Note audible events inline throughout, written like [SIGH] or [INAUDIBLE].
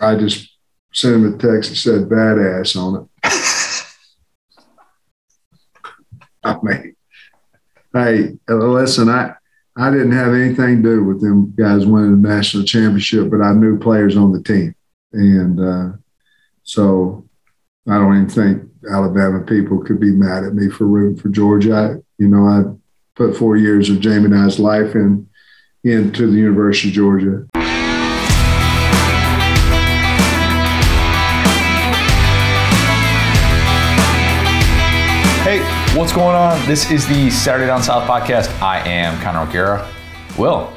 I just sent him a text that said badass on it. [LAUGHS] I mean, hey, listen, I, I didn't have anything to do with them guys winning the national championship, but I knew players on the team. And uh, so I don't even think Alabama people could be mad at me for rooting for Georgia. I, you know, I put four years of Jamie and I's life in into the University of Georgia. What's going on? This is the Saturday Down South podcast. I am Connor O'Gara. Will,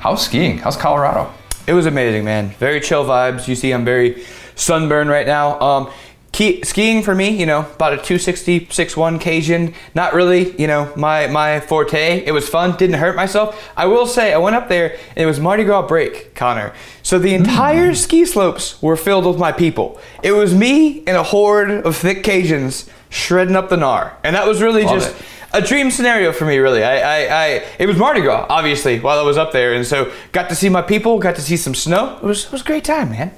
how's skiing? How's Colorado? It was amazing, man. Very chill vibes. You see, I'm very sunburned right now. Um, key, skiing for me, you know, about a 260, 6'1 Cajun. Not really, you know, my, my forte. It was fun, didn't hurt myself. I will say, I went up there and it was Mardi Gras break, Connor. So the entire mm. ski slopes were filled with my people. It was me and a horde of thick Cajuns shredding up the gnar. And that was really Love just. It a dream scenario for me, really. I, I, I, it was Mardi Gras, obviously, while I was up there, and so got to see my people, got to see some snow. It was, it was a great time, man.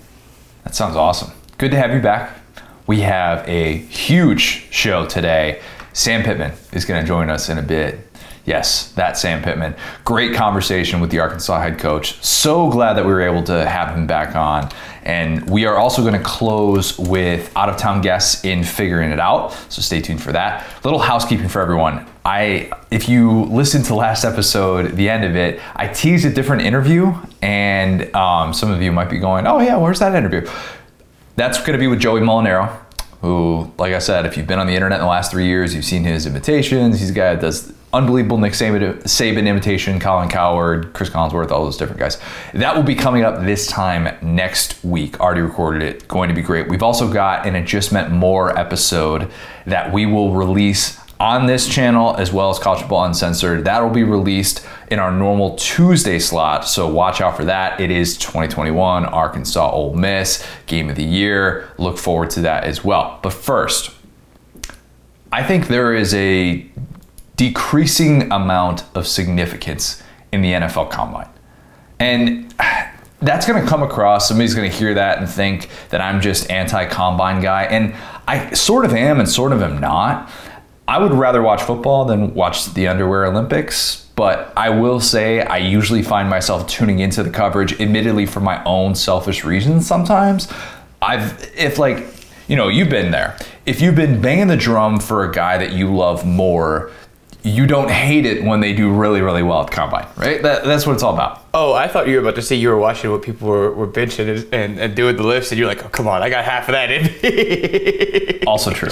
That sounds awesome. Good to have you back. We have a huge show today. Sam Pittman is going to join us in a bit. Yes, that Sam Pittman. Great conversation with the Arkansas head coach. So glad that we were able to have him back on. And we are also going to close with out of town guests in figuring it out. So stay tuned for that. Little housekeeping for everyone. I, if you listened to last episode, the end of it, I teased a different interview, and um, some of you might be going, "Oh yeah, where's that interview?" That's going to be with Joey Molinaro who, like I said, if you've been on the internet in the last three years, you've seen his invitations. He's a guy that does unbelievable Nick Saban, Saban imitation, Colin Cowherd, Cris Collinsworth, all those different guys. That will be coming up this time next week. Already recorded it. Going to be great. We've also got an It Just Meant More episode that we will release on this channel as well as College Football Uncensored. That'll be released in our normal Tuesday slot, so watch out for that. It is 2021 Arkansas Ole Miss game of the year. Look forward to that as well. But first, I think there is a decreasing amount of significance in the NFL combine. And that's going to come across. Somebody's going to hear that and think that I'm just anti combine guy. And I sort of am and sort of am not. I would rather watch football than watch the underwear Olympics, but I will say I usually find myself tuning into the coverage, admittedly for my own selfish reasons sometimes. I've, if like, you know, you've been there. If you've been banging the drum for a guy that you love more you don't hate it when they do really, really well at the combine, right? That, that's what it's all about. Oh, I thought you were about to say you were watching what people were, were benching and, and, and doing the lifts, and you're like, oh, come on, I got half of that in [LAUGHS] also true.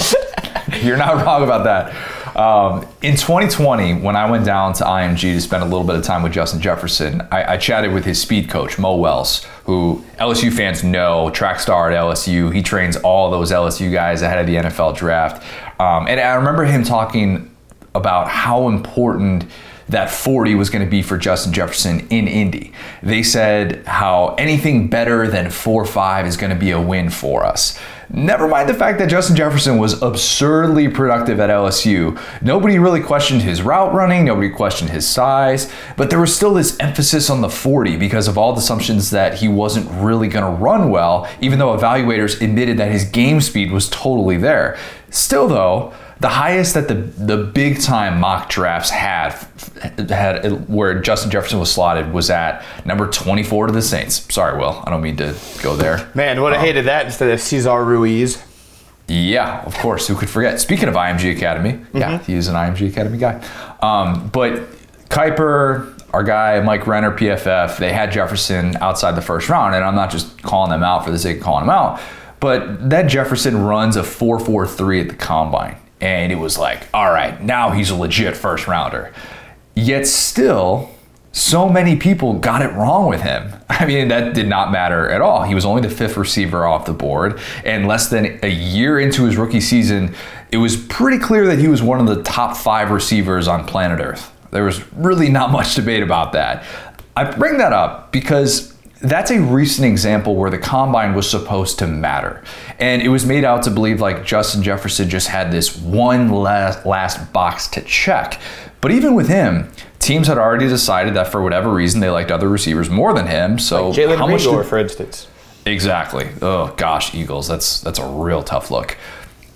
you're not wrong about that. Um, in 2020, when I went down to IMG to spend a little bit of time with Justin Jefferson, I, I chatted with his speed coach, Mo Wells, who LSU fans know, track star at LSU. He trains all those LSU guys ahead of the NFL draft. Um, and I remember him talking about how important that 40 was going to be for Justin Jefferson in Indy. They said how anything better than 4 5 is going to be a win for us. Never mind the fact that Justin Jefferson was absurdly productive at LSU. Nobody really questioned his route running, nobody questioned his size, but there was still this emphasis on the 40 because of all the assumptions that he wasn't really going to run well, even though evaluators admitted that his game speed was totally there. Still, though, the highest that the the big time mock drafts had had where Justin Jefferson was slotted was at number 24 to the Saints. Sorry, Will, I don't mean to go there. Man, would have um, hated that instead of Cesar Ruiz. Yeah, of course. Who could forget? Speaking of IMG Academy, mm-hmm. yeah, he is an IMG Academy guy. Um, but Kiper, our guy Mike Renner, PFF, they had Jefferson outside the first round, and I'm not just calling them out for the sake of calling them out, but that Jefferson runs a 4.43 at the combine and it was like, all right, now he's a legit first rounder. Yet still, so many people got it wrong with him. [LAUGHS] I mean, that did not matter at all. He was only the fifth receiver off the board, and less than a year into his rookie season, it was pretty clear that he was one of the top five receivers on planet Earth. There was really not [LAUGHS] much debate about that. I bring that up because that's a recent example where the combine was supposed to matter. And it was made out to believe like Justin Jefferson just had this one last, last box to check. But even with him, teams had already decided that for whatever reason they liked other receivers more than him. So like Jalen Reagor, for instance. Exactly. Oh gosh, Eagles. That's that's a real tough look.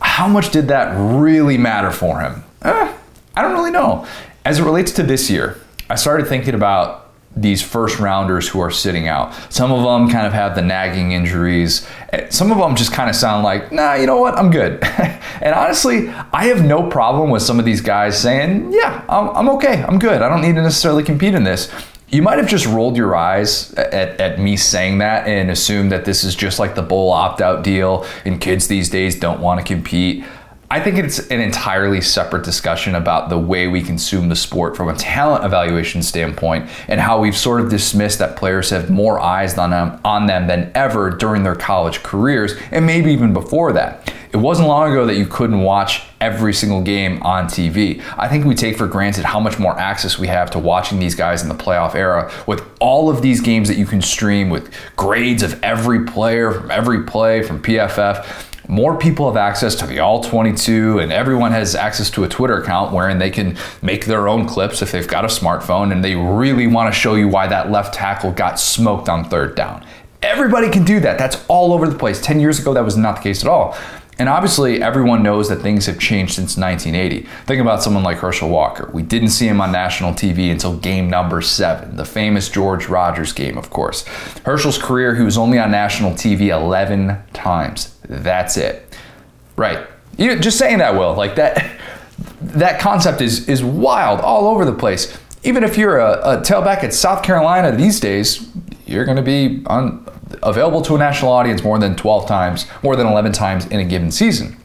How much did that really matter for him? Eh, I don't really know. As it relates to this year, I started thinking about these first rounders who are sitting out. Some of them kind of have the nagging injuries. Eh, some of them just kind of sound like, nah, you know what, I'm good. [LAUGHS] and honestly, I have no problem with some of these guys saying, yeah, I'm, I'm okay, I'm good. I don't need to necessarily compete in this. You might have just rolled your eyes at, at me saying that and assumed that this is just like the bowl opt out deal and kids these days don't want to compete. I think it's an entirely separate discussion about the way we consume the sport from a talent evaluation standpoint and how we've sort of dismissed that players have more eyes on them, on them than ever during their college careers and maybe even before that. It wasn't long ago that you couldn't watch every single game on TV. I think we take for granted how much more access we have to watching these guys in the playoff era with all of these games that you can stream with grades of every player from every play from PFF more people have access to the all 22 and everyone has access to a twitter account wherein they can make their own clips if they've got a smartphone and they really want to show you why that left tackle got smoked on third down everybody can do that that's all over the place 10 years ago that was not the case at all and obviously, everyone knows that things have changed since 1980. Think about someone like Herschel Walker. We didn't see him on national TV until game number seven, the famous George Rogers game, of course. Herschel's career, he was only on national TV 11 times. That's it. Right. You just saying that, Will, like that, that concept is, is wild all over the place. Even if you're a, a tailback at South Carolina these days, you're going to be on available to a national audience more than 12 times, more than 11 times in a given season.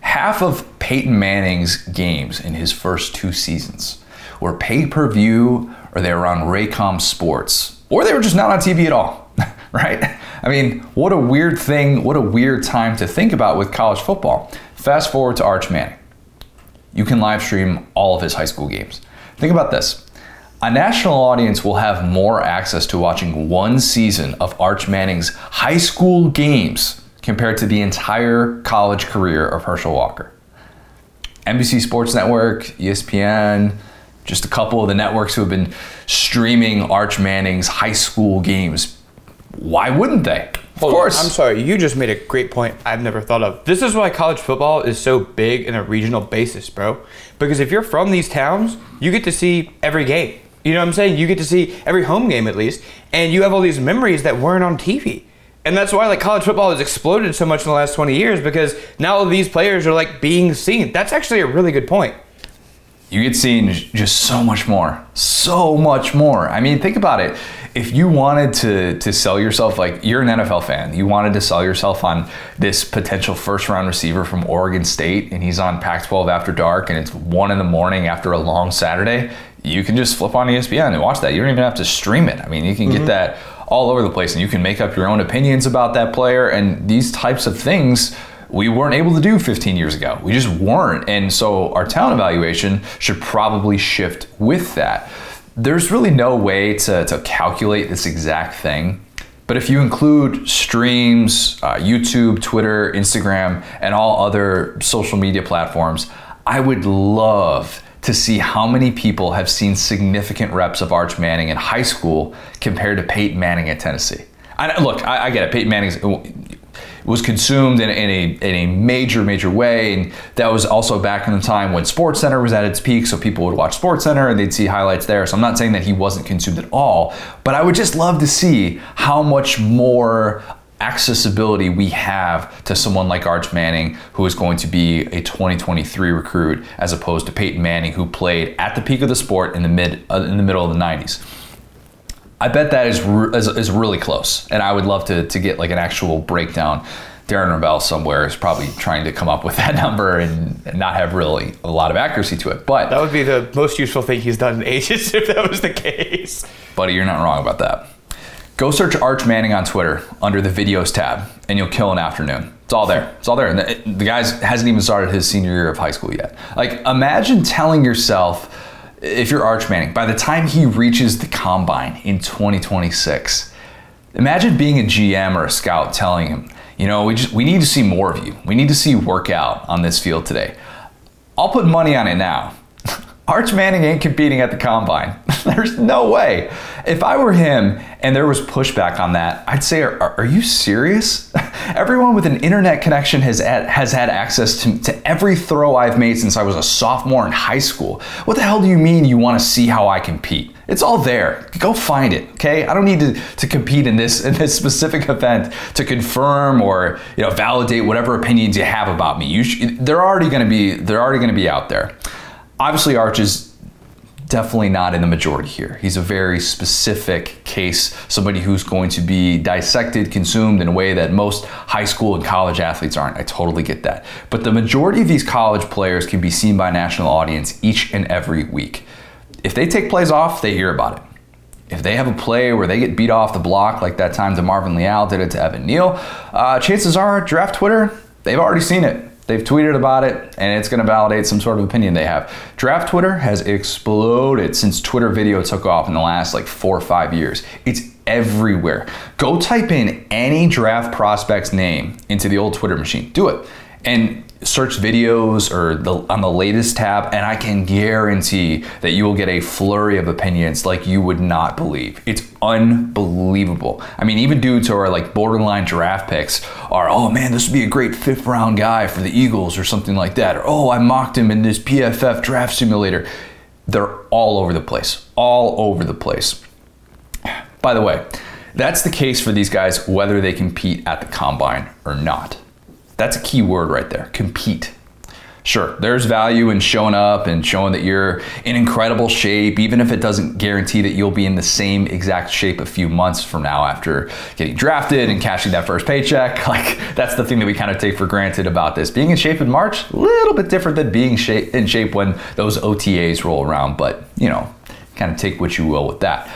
Half of Peyton Manning's games in his first two seasons were pay per view or they were on Raycom Sports or they were just not on TV at all, [LAUGHS] right? I mean, what a weird thing, what a weird time to think about with college football. Fast forward to Arch Manning. You can live stream all of his high school games. Think about this a national audience will have more access to watching one season of Arch Manning's high school games compared to the entire college career of Herschel Walker. NBC Sports Network, ESPN, just a couple of the networks who have been streaming Arch Manning's high school games. Why wouldn't they? Of course. I'm sorry, you just made a great point I've never thought of. This is why college football is so big in a regional basis, bro. Because if you're from these towns, you get to see every game. You know what I'm saying? You get to see every home game at least, and you have all these memories that weren't on TV. And that's why like college football has exploded so much in the last 20 years because now all these players are like being seen. That's actually a really good point. You get seen just so much more. So much more. I mean, think about it. If you wanted to to sell yourself like you're an NFL fan, you wanted to sell yourself on this potential first round receiver from Oregon State and he's on Pac-12 after dark and it's 1 in the morning after a long Saturday, you can just flip on ESPN and watch that. You don't even have to stream it. I mean, you can mm-hmm. get that all over the place and you can make up your own opinions about that player and these types of things we weren't able to do 15 years ago. We just weren't. And so our talent evaluation should probably shift with that. There's really no way to, to calculate this exact thing. But if you include streams, uh, YouTube, Twitter, Instagram, and all other social media platforms, I would love to see how many people have seen significant reps of Arch Manning in high school compared to Peyton Manning at Tennessee. I, look, I, I get it. Peyton Manning was consumed in, in, a, in a major, major way. And that was also back in the time when Sports Center was at its peak. So people would watch Sports Center and they'd see highlights there. So I'm not saying that he wasn't consumed at all, but I would just love to see how much more accessibility we have to someone like Arch Manning, who is going to be a 2023 recruit, as opposed to Peyton Manning, who played at the peak of the sport in the mid uh, in the middle of the 90s. I bet that is, is, is really close, and I would love to to get like an actual breakdown. Darren Rovell somewhere is probably trying to come up with [LAUGHS] that number and, and, not have really a lot of accuracy to it. But that would be the most useful thing he's done in ages [LAUGHS] if that was the case. Buddy, you're not wrong about that. Go search Arch Manning on Twitter under the videos tab, and you'll kill an afternoon. It's all there. It's all there. And the, the guy hasn't even started his senior year of high school yet. Like, imagine telling yourself, if you're Arch Manning, by the time he reaches the combine in 2026, imagine being a GM or a scout telling him, you know, we just we need to see more of you. We need to see you work out on this field today. I'll put money on it now. Arch Manning ain't competing at the combine. [LAUGHS] There's no way. If I were him and there was pushback on that. I'd say, are, are you serious? [LAUGHS] Everyone with an internet connection has has had access to, to every throw I've made since I was a sophomore in high school. What the hell do you mean you want to see how I compete? It's all there. Go find it, okay? I don't need to, to compete in this [LAUGHS] in this specific event to confirm or you know validate whatever opinions you have about me. You sh- they're already going to be they're already going to be out there. Obviously, Arch is definitely not in the majority here. He's a very specific case, somebody who's going to be dissected, consumed in a way that most high school and college athletes aren't. I totally get that. But the majority of these college players can be seen by a national audience each and every week. If they take plays off, they hear about it. If they have a play where they get beat off the block, like that time DeMarvin Leal did it to Evan Neal, uh, chances are draft Twitter, they've already seen it. They've tweeted about it, and it's going to validate some sort of opinion they have. Draft Twitter has exploded since Twitter video took off in the last like four or five years. It's everywhere. Go type in any draft prospect's name into the old Twitter machine. Do it. And search videos or the, on the latest tab, and I can guarantee that you will get a flurry of opinions like you would not believe. It's unbelievable. I mean, even dudes who are like borderline draft picks are, oh man, this would be a great fifth round guy for the Eagles or something like that. Or, oh, I mocked him in this PFF draft simulator. They're all over the place, all over the place. By the way, that's the case for these guys whether they compete at the combine or not. That's a key word right there compete. Sure, there's value in showing up and showing that you're in incredible shape, even if it doesn't guarantee that you'll be in the same exact shape a few months from now after getting drafted and cashing that first paycheck. [LAUGHS] Like, that's the thing that we kind of take for granted about this. Being in shape in March, a little bit different than being in shape when those OTAs roll around, but you know, kind of take what you will with that.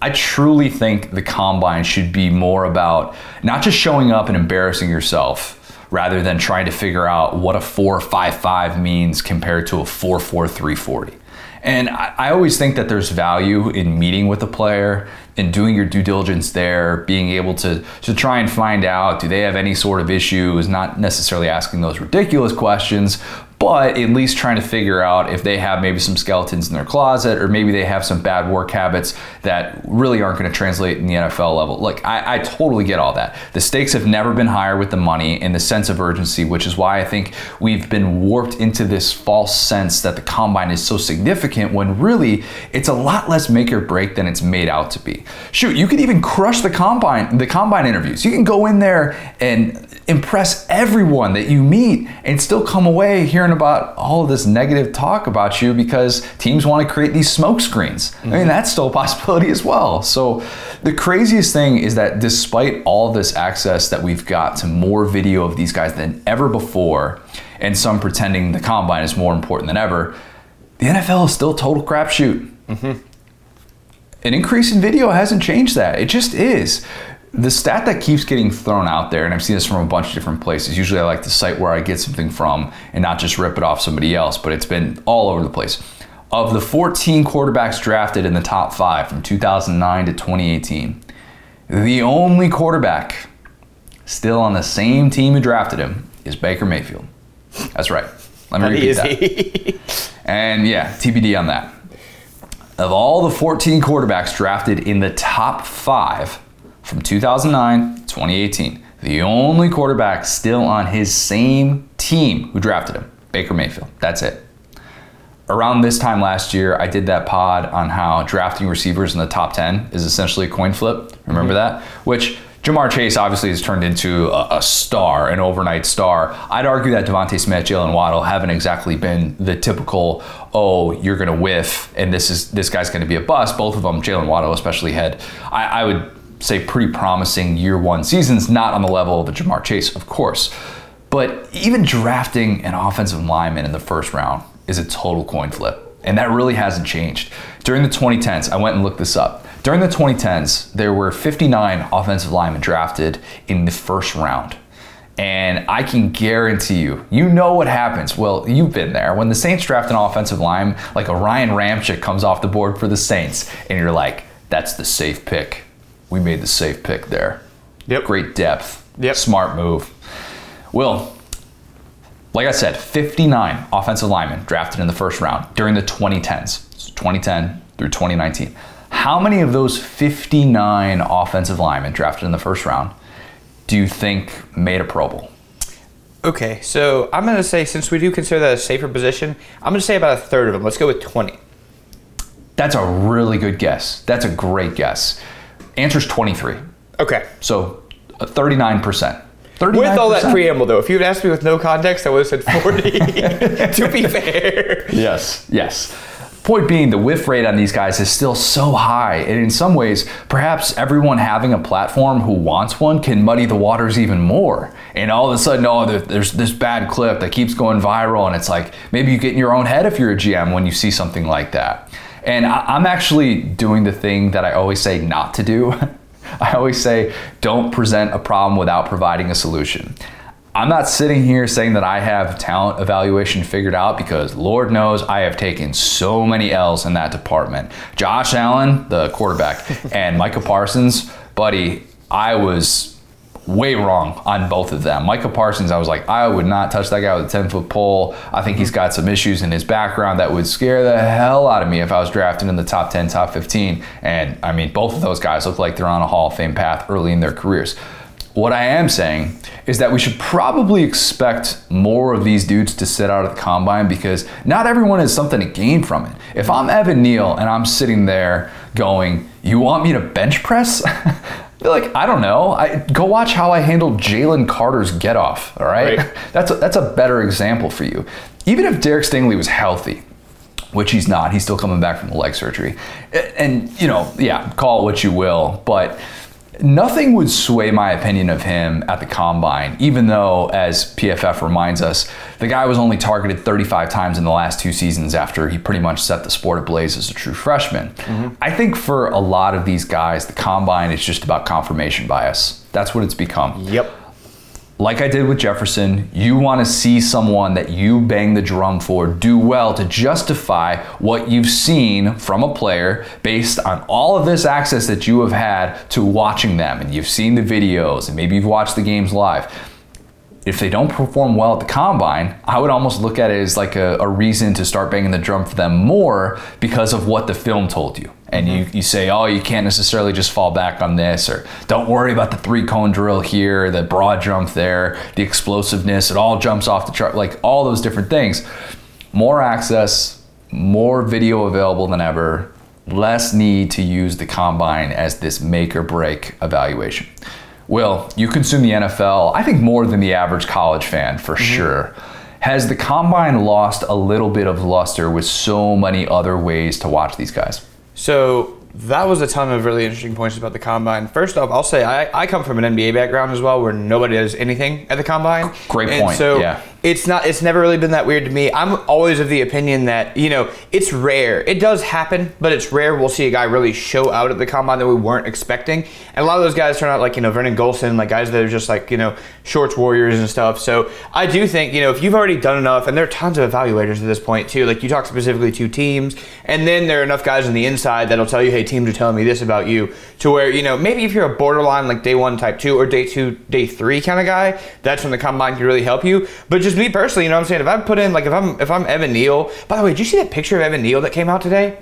I truly think the combine should be more about not just showing up and embarrassing yourself rather than trying to figure out what a 455 means compared to a 44340. And I, I, always think that there's value in meeting with a player and doing your due diligence there, being able to, to try and find out do they have any sort of issues, not necessarily asking those ridiculous questions, but at least trying to figure out if they have maybe some skeletons in their closet or maybe they have some bad work habits that really aren't going to translate in the NFL level. Look, I, I, totally get all that. The stakes have never been higher with the money and the sense of urgency, which is why I think we've been warped into this false sense that the combine is so significant when really it's a lot less make or break than it's made out to be. Shoot, you could even crush the combine, the combine interviews. You can go in there and impress everyone that you meet and still come away hearing about all this negative talk about you because teams want to create these smoke screens. Mm-hmm. I mean, mm-hmm. that's still a possibility as well. So, the craziest thing is that despite all this access that we've got to more video of these guys than ever before, and some pretending the combine is more important than ever, the NFL is still total crapshoot. Mm-hmm. An increase in video hasn't changed that. It just is the stat that keeps getting thrown out there, and I've seen this from a bunch of different places. Usually, I like to cite where I get something from and not just rip it off somebody else, but it's been all over the place. Of the 14 quarterbacks drafted in the top five from 2009 to 2018, the only quarterback still on the same team who drafted him is Baker Mayfield. That's right. Let me repeat that. [LAUGHS] and yeah, TBD on that. Of all the 14 quarterbacks drafted in the top five, from 2009 to 2018. The only quarterback still on his same team who drafted him, Baker Mayfield. That's it. Around this time last year, I did that pod on how drafting receivers in the top 10 is essentially a coin flip. Remember mm-hmm. that? Which Ja'Marr Chase obviously has turned into a, a, star, an overnight star. I'd argue that DeVonta Smith, Jaylen Waddle haven't exactly been the typical, oh, you're going to whiff and this is this guy's going to be a bust. Both of them, Jaylen Waddle especially, had I, I would say, pretty promising year one seasons, not on the level of a Ja'Marr Chase, of course. But even drafting an offensive lineman in the first round is a total coin flip. And that really hasn't changed. During the 2010s, I went and looked this up. During the 2010s, there were 59 offensive linemen drafted in the first round. And I can guarantee you, you know what happens. Well, you've been there. When the Saints draft an offensive line, like a Ryan Ramczyk comes off the board for the Saints, and you're like, that's the safe pick we made the safe pick there. Yep. Great depth. Yep. Smart move. Will, like I said, 59 offensive linemen drafted in the first round during the 2010s, so 2010 through 2019. How many of those 59 offensive linemen drafted in the first round do you think made a Pro Bowl? Okay, so I'm going to say, since we do consider that a safer position, I'm going to say about a third of them. Let's go with 20. That's a really good guess. That's a great guess. Answer's 23. Okay. So uh, 39%. 39%. With all that preamble, though, if you had asked me with no context, I would have said 40. [LAUGHS] [LAUGHS] to be fair. Yes, yes. Point being, the whiff rate on these guys is still so high, and in some ways, perhaps everyone having a platform who wants one can muddy the waters even more. And all of a sudden, oh, there- there's this bad clip that keeps going viral, and it's like maybe you get in your own head if you're a GM when you see something like that. And I- I'm actually doing the thing that I always say not to do. [LAUGHS] I always say, don't present a problem without providing a solution. I'm not sitting here saying that I have talent evaluation figured out because Lord knows I have taken so many L's in that department. Josh Allen, the quarterback, [LAUGHS] and Micah Parsons, buddy, I was way wrong on both of them. Micah Parsons, I was like, I would not touch that guy with a 10 foot pole. I think he's got some issues in his background that would scare the hell out of me if I was drafted in the top 10, top 15. And I mean, both of those guys look like they're on a Hall of Fame path early in their careers. What I am saying is that we should probably expect more of these dudes to sit out at the combine because not everyone has something to gain from it. If I'm Evan Neal and I'm sitting there going, You want me to bench press? [LAUGHS] Like, I don't know. I, go watch how I handled Jalen Carter's get off. All right, Right. [LAUGHS] that's a, that's a better example for you. Even if Derek Stingley was healthy, which he's not, he's still coming back from the leg surgery, and you know, yeah, call it what you will, but nothing would sway my opinion of him at the combine. Even though, as PFF reminds us, the guy was only targeted 35 times in the last two seasons after he pretty much set the sport ablaze as a true freshman. Mm-hmm. I think for a lot of these guys, the combine is just about confirmation bias. That's what it's become Yep. Like I did with Jefferson, you want to see someone that you bang the drum for do well to justify what you've seen from a player based on all of this access that you have had to watching them. And you've seen the videos and maybe you've watched the games live. If they don't perform well at the combine, I would almost look at it as like a, a reason to start banging the drum for them more because of what the film told you. And you, mm-hmm. you say, oh, you can't necessarily just fall back on this, or don't worry about the three cone drill here, the broad jump there, the explosiveness, it all jumps off the chart, like all those different things. More access, more video available than ever, less need to use the combine as this make or break evaluation. Will, you consume the NFL, I think more than the average college fan for mm-hmm. sure. Has the combine lost a little bit of luster with so many other ways to watch these guys? So that was a ton of really interesting points about the combine. First off, I'll say I, I come from an NBA background as well, where nobody does anything at the combine. Great And point, So yeah. It's not. It's never really been that weird to me. I'm always of the opinion that you know it's rare. It does happen, but it's rare. We'll see a guy really show out at the combine that we weren't expecting, and a lot of those guys turn out like you know Vernon Gholston, like guys that are just like you know shorts warriors and stuff. So I do think you know if you've already done enough, and there are tons of evaluators at this point too. Like you talk specifically to teams, and then there are enough guys on the inside that'll tell you, hey, teams are telling me this about you, to where you know maybe if you're a borderline like day one type two or day two day three kind of guy, that's when the combine can really help you. But just me personally, you know what I'm saying? If I put in like if I'm if I'm Evan Neal, by the way, did you see that picture of Evan Neal that came out today?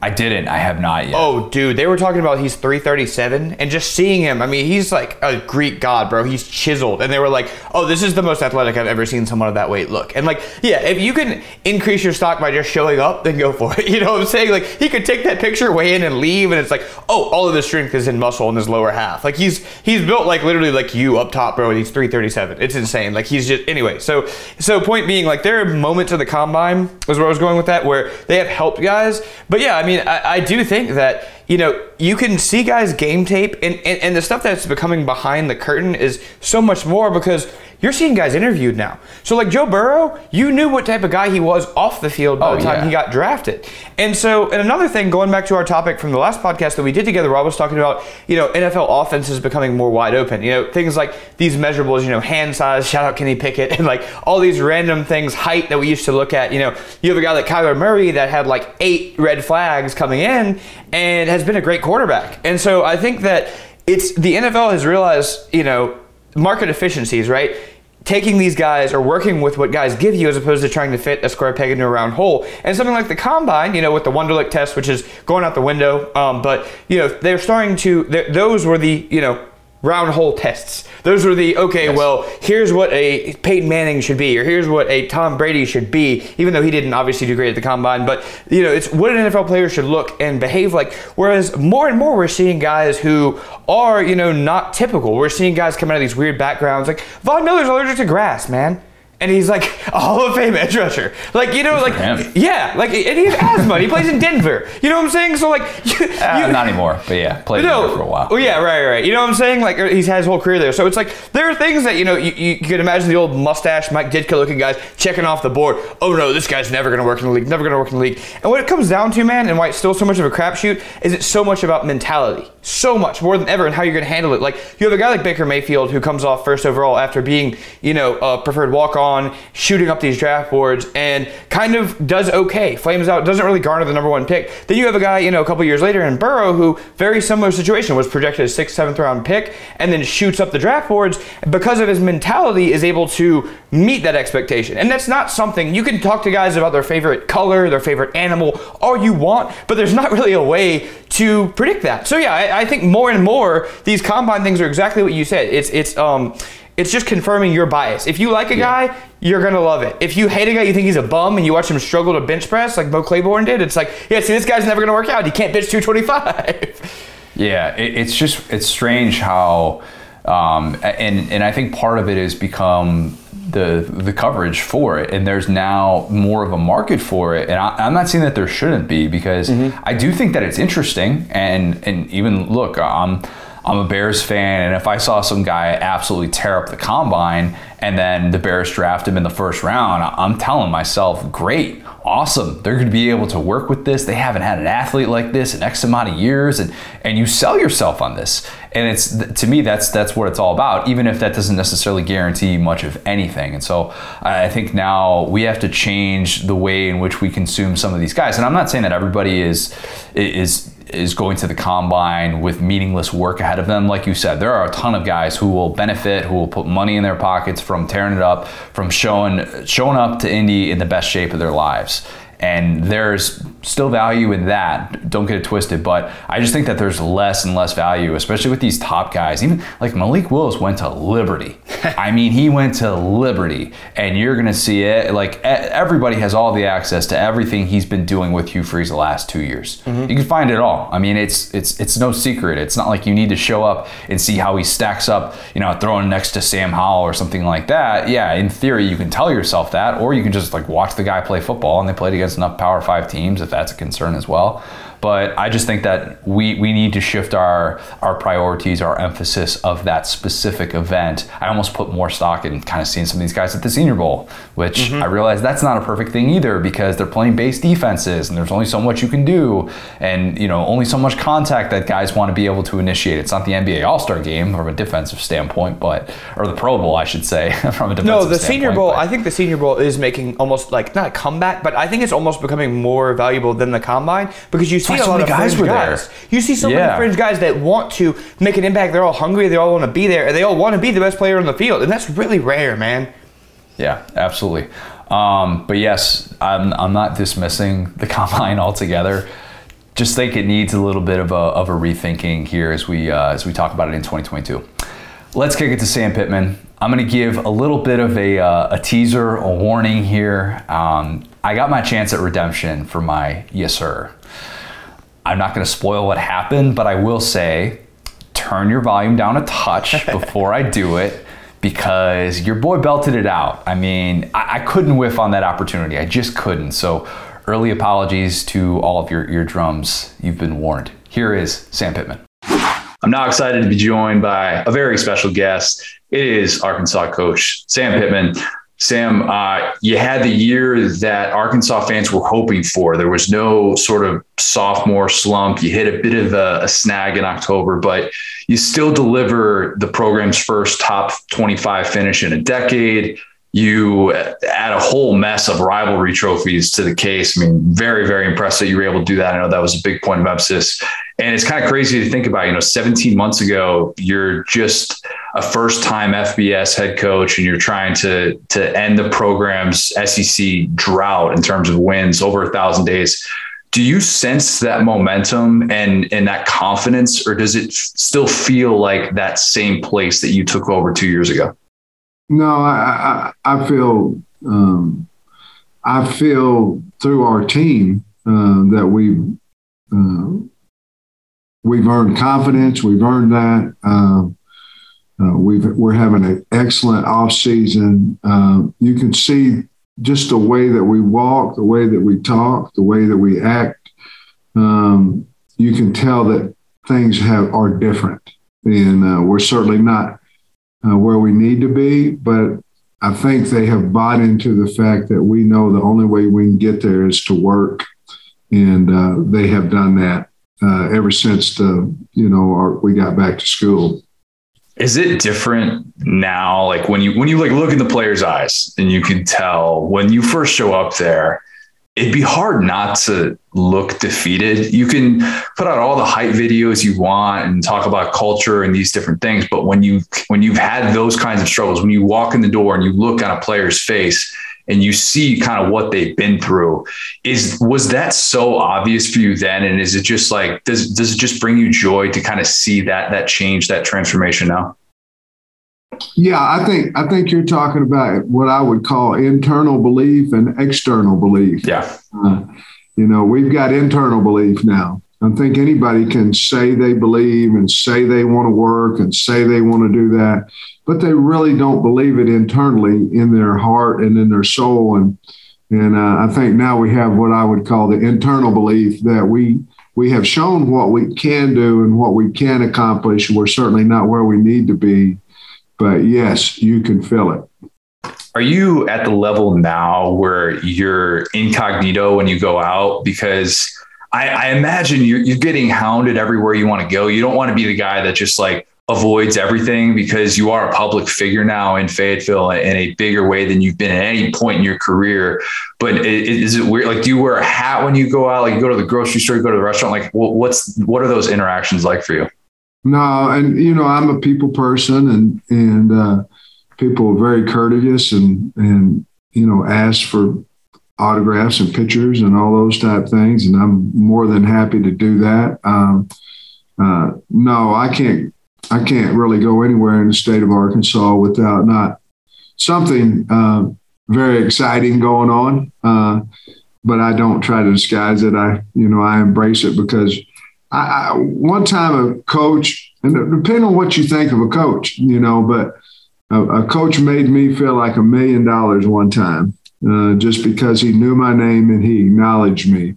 I didn't. I have not yet. Oh, dude, they were talking about he's 337, and just seeing him, I mean, he's like a Greek god, bro. He's chiseled, and they were like, "Oh, this is the most athletic I've ever seen someone of that weight look." And like, yeah, if you can increase your stock by just showing up, then go for it. [LAUGHS] You know what I'm saying? Like, he could take that picture, weigh in, and leave, and it's like, oh, all of his strength is in muscle in his lower half. Like, he's he's built like literally like you up top, bro. And he's 337. It's insane. Like, he's just anyway. So, so point being, like, there are moments of the combine is where I was going with that, where they have helped guys. But yeah, I mean, I, mean, I do think that you know you can see guys game tape and, and, and the stuff that's becoming behind the curtain is so much more because you're seeing guys interviewed now. So like joe burrow you knew what type of guy he was off the field by Oh, the time yeah. he got drafted. And so and another thing going back to our topic from the last podcast that we did together rob was talking about you know nfl offenses becoming more wide open. You know things like these measurables you know hand size [LAUGHS] shout out kenny pickett and like all these random things height that we used to look at. You know you have a guy like kyler murray that had like eight red flags coming in and has been a great quarterback and so i think that it's the nfl has realized you know market efficiencies right taking these guys or working with what guys give you as opposed to trying to fit a square peg into a round hole. And something like the combine, you know, with the Wonderlic test, which is going out the window, um, but you know, they're starting to. Those were the you know round hole tests. Those were the okay. Yes. Well, here's what a Peyton Manning should be, or here's what a Tom Brady should be. Even though he didn't obviously do great at the combine, but you know, it's what an NFL player should look and behave like. Whereas more and more, we're seeing guys who are you know not typical. We're seeing guys come out of these weird backgrounds. Like Von Miller's allergic to grass, man and he's like a Hall of Fame edge rusher. Like you know, like yeah, like and he has asthma. he plays in Denver. You know what I'm saying? So like, [LAUGHS] you, uh, you, not anymore, but yeah, played no, for a while. Oh yeah, right, right. You know what I'm saying? Like he's had his whole career there. So it's like there are things that you know you, you could imagine the old mustache Mike Ditka looking guys checking off the board. Oh no, this guy's never gonna work in the league. Never gonna work in the league. And what it comes down to, man, and why it's still so much of a crapshoot, is it's so much about mentality. So much more than ever, and how you're gonna handle it. Like you have a guy like Baker Mayfield who comes off first overall after being you know a preferred walk on shooting up these draft boards and kind of does okay, flames out, doesn't really garner the number one pick. Then you have a guy, you know, a couple years later in Burrow who very similar situation was projected a sixth, seventh round pick and then shoots up the draft boards because of his mentality is able to meet that expectation. And that's not something you can talk to guys about their favorite color, their favorite animal, all you want, but there's not really a way to predict that. So yeah, I, I think more and more these combine things are exactly what you said. It's it's um it's just confirming your bias. If you like a yeah. guy, you're gonna love it. If you hate a guy, you think he's a bum, and you watch him struggle to bench press like Bo Claiborne did, it's like, yeah, see, this guy's never gonna work out. He can't bench 225. Yeah, it, it's just it's strange how, um, and and I think part of it has become the the coverage for it, and there's now more of a market for it. And I, am not saying that there shouldn't be because mm-hmm. I do think that it's interesting, and and even look, I'm I'm a Bears fan, and if I saw some guy absolutely tear up the combine and then the Bears draft him in the first round, I'm telling myself, great, awesome. They're going to be able to work with this. They haven't had an athlete like this in X amount of years, and and you sell yourself on this. And it's to me that's that's what it's all about. Even if that doesn't necessarily guarantee much of anything. And so I think now we have to change the way in which we consume some of these guys. And I'm not saying that everybody is is is going to the combine with meaningless work ahead of them. Like you said, there are a ton of guys who will benefit, who will put money in their pockets from tearing it up, from showing showing up to Indy in the best shape of their lives. And there's still value in that. Don't get it twisted, but I just think that there's less and less value, especially with these top guys. Even like Malik Willis went to Liberty. [LAUGHS] I mean, he went to Liberty, and you're gonna see it. Like everybody has all the access to everything he's been doing with Hugh Freeze the last two years. Mm-hmm. You can find it all. I mean, it's it's it's no secret. It's not like you need to show up and see how he stacks up. You know, throwing next to Sam Howell or something like that. Yeah, in theory, you can tell yourself that, or you can just like watch the guy play football, and they played against enough Power Five teams if that's a concern as well. But I just think that we, we need to shift our our priorities, our emphasis of that specific event. I almost put more stock in kind of seeing some of these guys at the Senior Bowl, which mm-hmm. I realize that's not a perfect thing either because they're playing base defenses and there's only so much you can do, and you know only so much contact that guys want to be able to initiate. It's not the NBA All Star Game from a defensive standpoint, but or the Pro Bowl, I should say, [LAUGHS] from a defensive. Standpoint. No, the Senior Bowl. But. I think the Senior Bowl is making almost like not a comeback, but I think it's almost becoming more valuable than the combine because you see a lot of guys were guys. there. You see so yeah. many fringe guys that want to make an impact. They're all hungry. They all want to be there, and they all want to be the best player on the field, and that's really rare, man. Yeah, absolutely. Um, but yes, I'm, I'm not dismissing the [LAUGHS] combine altogether. Just think it needs a little bit of a, of a rethinking here as we uh, as we talk about it in 2022. Let's kick it to Sam Pittman. I'm going to give a little bit of a, uh, a teaser, a warning here. Um, I got my chance at redemption for my yes sir. I'm not going to spoil what happened, but I will say turn your volume down a touch [LAUGHS] before I do it because your boy belted it out. I mean, I, I, couldn't whiff on that opportunity. I just couldn't. So, early apologies to all of your eardrums. You've been warned. Here is Sam Pittman. I'm now excited to be joined by a very special guest. It is Arkansas coach Sam Pittman. Sam, uh, you had the year that Arkansas fans were hoping for. There was no sort of sophomore slump. You hit a bit of a, a, snag in October, but you still deliver the program's first top 25 finish in a decade. You add a whole mess of rivalry trophies to the case. I mean, very, very impressed that you were able to do that. I know that was a big point of emphasis. And it's kind of crazy to think about, you know, 17 months ago, you're just a first time FBS head coach and you're trying to, to end the program's SEC drought in terms of wins over a thousand days. Do you sense that momentum and, and that confidence, or does it still feel like that same place that you took over two years ago? No, I, I, I feel, um, I feel through our team uh, that we, uh, we've earned confidence. We've earned that. Um, uh, we've, we're having an excellent off season. Um, you can see just the way that we walk, the way that we talk, the way that we act. Um, you can tell that things have are different, and uh, we're certainly not uh, where we need to be. But I think they have bought into the fact that we know the only way we can get there is to work, and uh, they have done that uh, ever since the you know our, we got back to school. Is it different now? Like when you when you like look in the player's eyes and you can tell when you first show up there, it'd be hard not to look defeated. You can put out all the hype videos you want and talk about culture and these different things, but when you when you've had those kinds of struggles, when you walk in the door and you look on a player's face and you see kind of what they've been through is was that so obvious for you then and is it just like does does it just bring you joy to kind of see that that change that transformation now yeah i think i think you're talking about what i would call internal belief and external belief yeah uh, you know we've got internal belief now I think anybody can say they believe and say they want to work and say they want to do that but they really don't believe it internally in their heart and in their soul. And and uh, I think now we have what I would call the internal belief that we we have shown what we can do and what we can accomplish. We're certainly not where we need to be, but yes, you can feel it. Are you at the level now where you're incognito when you go out? Because I, I imagine you're, you're getting hounded everywhere you want to go. You don't want to be the guy that just like avoids everything because you are a public figure now in Fayetteville in a bigger way than you've been at any point in your career. But is it weird? Like, do you wear a hat when you go out? Like, you go to the grocery store, you go to the restaurant. Like, what's what are those interactions like for you? No, and you know, I'm a people person, and and uh, people are very courteous and and you know ask for autographs and pictures and all those type things, and I'm more than happy to do that. Um, uh, no, I can't I can't really go anywhere in the state of Arkansas without not something uh, very exciting going on. Uh, but I don't try to disguise it. I, you know, I embrace it because I, I, one time a coach, and depending on what you think of a coach, you know, but a, a coach made me feel like a million dollars one time uh, just because he knew my name and he acknowledged me.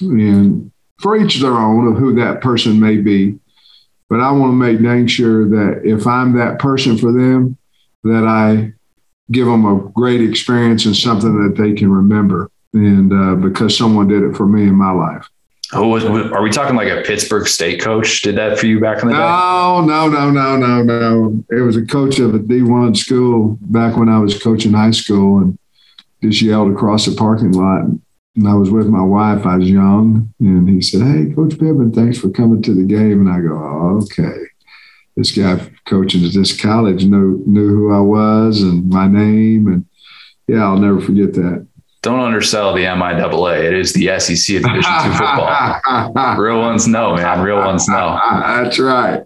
And for each their own of who that person may be. But I want to make dang sure that if I'm that person for them, that I give them a great experience and something that they can remember. And uh, because someone did it for me in my life. Oh, are we talking like a Pittsburg State coach did that for you back in the day? No, no, no, no, no, no. It was a coach of a D1 school back when I was coaching high school and just yelled across the parking lot and I was with my wife. I was young, and he said, "Hey, Coach Pittman, thanks for coming to the game." And I go, oh, "Okay." This guy coaching at this college knew knew who I was and my name, and yeah, I'll never forget that. Don't undersell the MIAA. It is the SEC of Division Two football. [LAUGHS] Real ones know, man. Real ones know. That's right.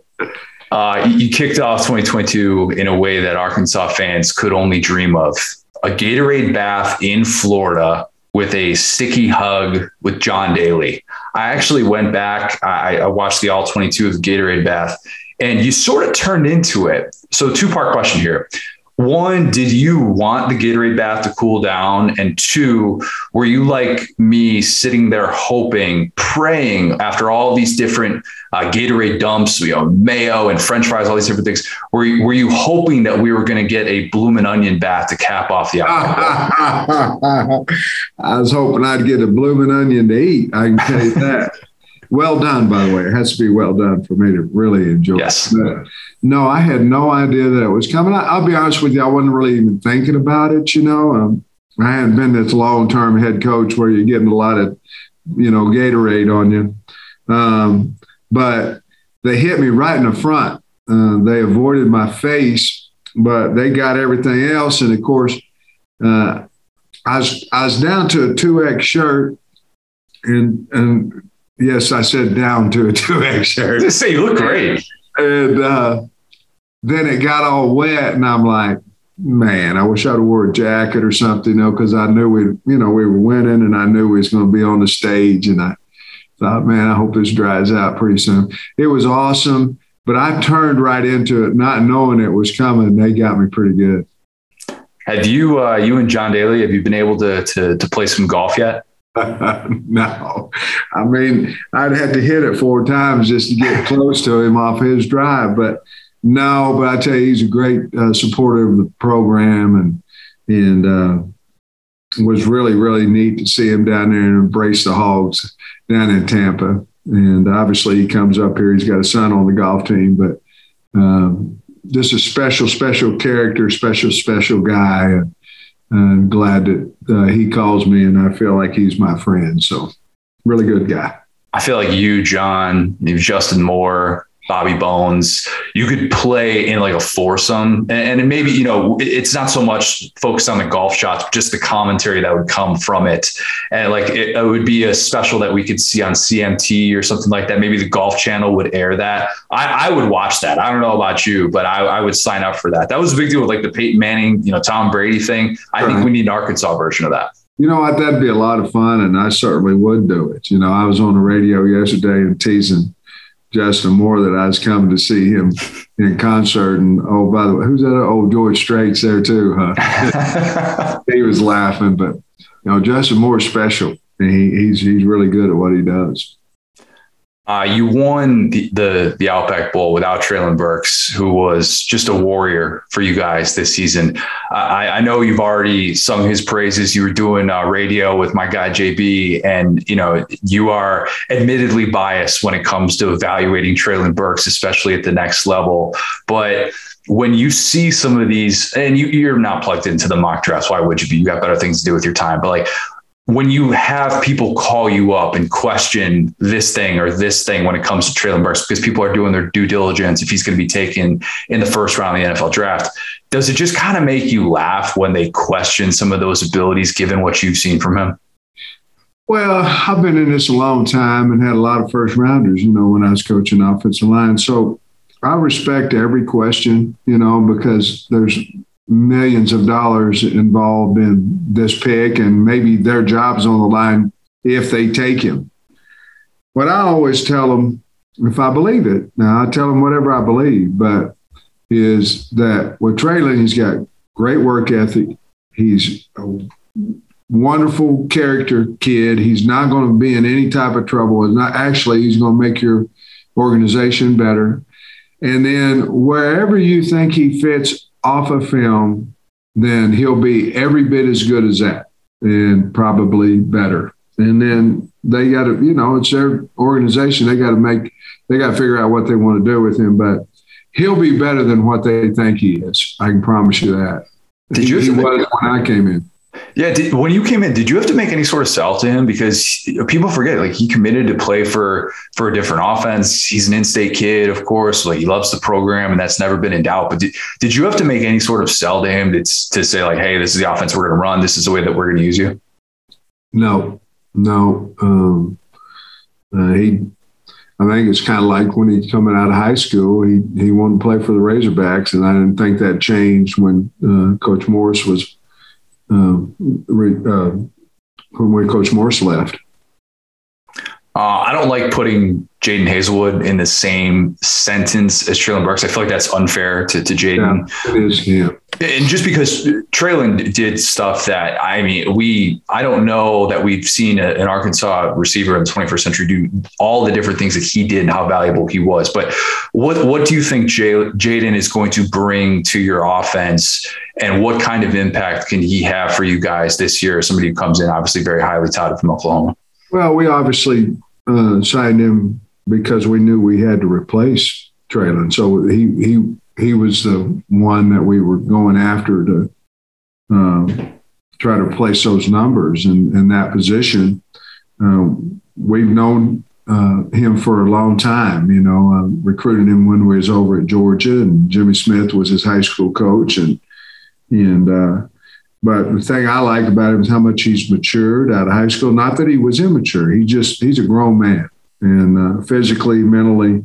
Uh, you kicked off 2022 in a way that Arkansas fans could only dream of. A Gatorade bath in Florida with a sticky hug with John Daly. I actually went back, I, I watched the all 22 of the Gatorade bath, and you sort of turned into it. So, two part question here one, did you want the Gatorade bath to cool down? And two, were you like me sitting there hoping, praying after all these different uh, Gatorade dumps, you know, mayo and French fries, all these different things? Were you, were you hoping that we were going to get a bloomin' onion bath to cap off the [LAUGHS] I was hoping I'd get a bloomin' onion to eat. I can tell you that. Well done, by the way. It has to be well done for me to really enjoy yes. it. No, I had no idea that it was coming. I, will be honest with you, I wasn't really even thinking about it. You know, um, I hadn't been this long term head coach where you're getting a lot of, you know, Gatorade on you. Um, but they hit me right in the front. Uh, they avoided my face, but they got everything else. And of course, uh, I was I was down to a two X shirt, and and yes, I said down to a [LAUGHS] two X shirt. Just say you look great. And uh, then it got all wet, and I'm like, man, I wish I'd have wore a jacket or something, you know, because I knew we, you know, we were winning, and I knew we was going to be on the stage, and I thought, man, I hope this dries out pretty soon. It was awesome, but I turned right into it, not knowing it was coming. They got me pretty good. Have you, uh, you and John Daly, have you been able to to, to play some golf yet? [LAUGHS] no, I mean I'd have to hit it four times just to get close to him off his drive, but no. But I tell you, he's a great uh, supporter of the program, and and uh, was really really neat to see him down there and embrace the Hogs down in Tampa. And obviously, he comes up here. He's got a son on the golf team, but um, just a special, special character, special, special guy. And, I'm glad that uh, he calls me, and I feel like he's my friend. So, really good guy. I feel like you, John, you Justin Moore, Bobby Bones, you could play in like a foursome. And, and maybe, you know, it's not so much focused on the golf shots, but just the commentary that would come from it. And like it, it, would be a special that we could see on CMT or something like that. Maybe the Golf Channel would air that. I, I would watch that. I don't know about you, but I, I, would sign up for that. That was a big deal with like the Peyton Manning, you know, Tom Brady thing. I think we need an Arkansas version of that. You know what? That'd be a lot of fun, and I certainly would do it. You know, I was on the radio yesterday and teasing Justin Moore that I was coming to see him in concert. And oh, by the way, who's that? Oh, George Strait's there too, huh? [LAUGHS] he was laughing, but you know, Justin Moore's special. And he, he's he's really good at what he does. Uh, you won the, the, the Outback Bowl without Treylon Burks, who was just a warrior for you guys this season. I, I know you've already sung his praises. You were doing uh, radio with my guy JB, and you know you are admittedly biased when it comes to evaluating Treylon Burks, especially at the next level. But when you see some of these, and you, you're not plugged into the mock drafts, why would you be? You got better things to do with your time. But like when you have people call you up and question this thing or this thing when it comes to Treylon Burks, because people are doing their due diligence if he's going to be taken in the first round of the NFL draft, does it just kind of make you laugh when they question some of those abilities given what you've seen from him? Well, I've been in this a long time and had a lot of first rounders, you know, when I was coaching offensive line. So I respect every question, you know, because there's millions of dollars involved in this pick, and maybe their job's on the line if they take him. What I always tell them, if I believe it, now I tell them whatever I believe, but is that with Treylon, he's got great work ethic. He's a wonderful character kid. He's not going to be in any type of trouble. It's not actually, he's going to make your organization better. And then wherever you think he fits off of film, then he'll be every bit as good as that and probably better. And then they got to, you know, it's their organization. They got to make, they got to figure out what they want to do with him. But he'll be better than what they think he is. I can promise you that. Did you? He, he was when I came in. Yeah, did, when you came in, did you have to make any sort of sell to him? Because people forget, like he committed to play for for a different offense. He's an in-state kid, of course. Like he loves the program, and that's never been in doubt. But did, did you have to make any sort of sell to him to, to say like, hey, this is the offense we're going to run. This is the way that we're going to use you. No, no. Um, uh, he, I think it's kind of like when he's coming out of high school. He he wanted to play for the Razorbacks, and I didn't think that changed when uh, Coach Morris was um, uh, when Coach Morris left. Uh, I don't like putting Jadon Haselwood in the same sentence as Treylon Burks. I feel like that's unfair to, to Jadon. Yeah, it is, yeah. And just because Treylon did stuff that, I mean, we, I don't know that we've seen a, an Arkansas receiver in the 21st century do all the different things that he did and how valuable he was. But what, what do you think Jadon is going to bring to your offense and what kind of impact can he have for you guys this year? Somebody who comes in obviously very highly touted from Oklahoma. Well, we obviously uh, signed him because we knew we had to replace Treylon. So he he he was the one that we were going after to uh, try to replace those numbers in, in that position. Uh, we've known uh, him for a long time. You know, uh, recruited him when we was over at Georgia, and Jimmy Smith was his high school coach, and and uh, but the thing I like about him is how much he's matured out of high school. Not that he was immature; he just he's a grown man, and uh, physically, mentally,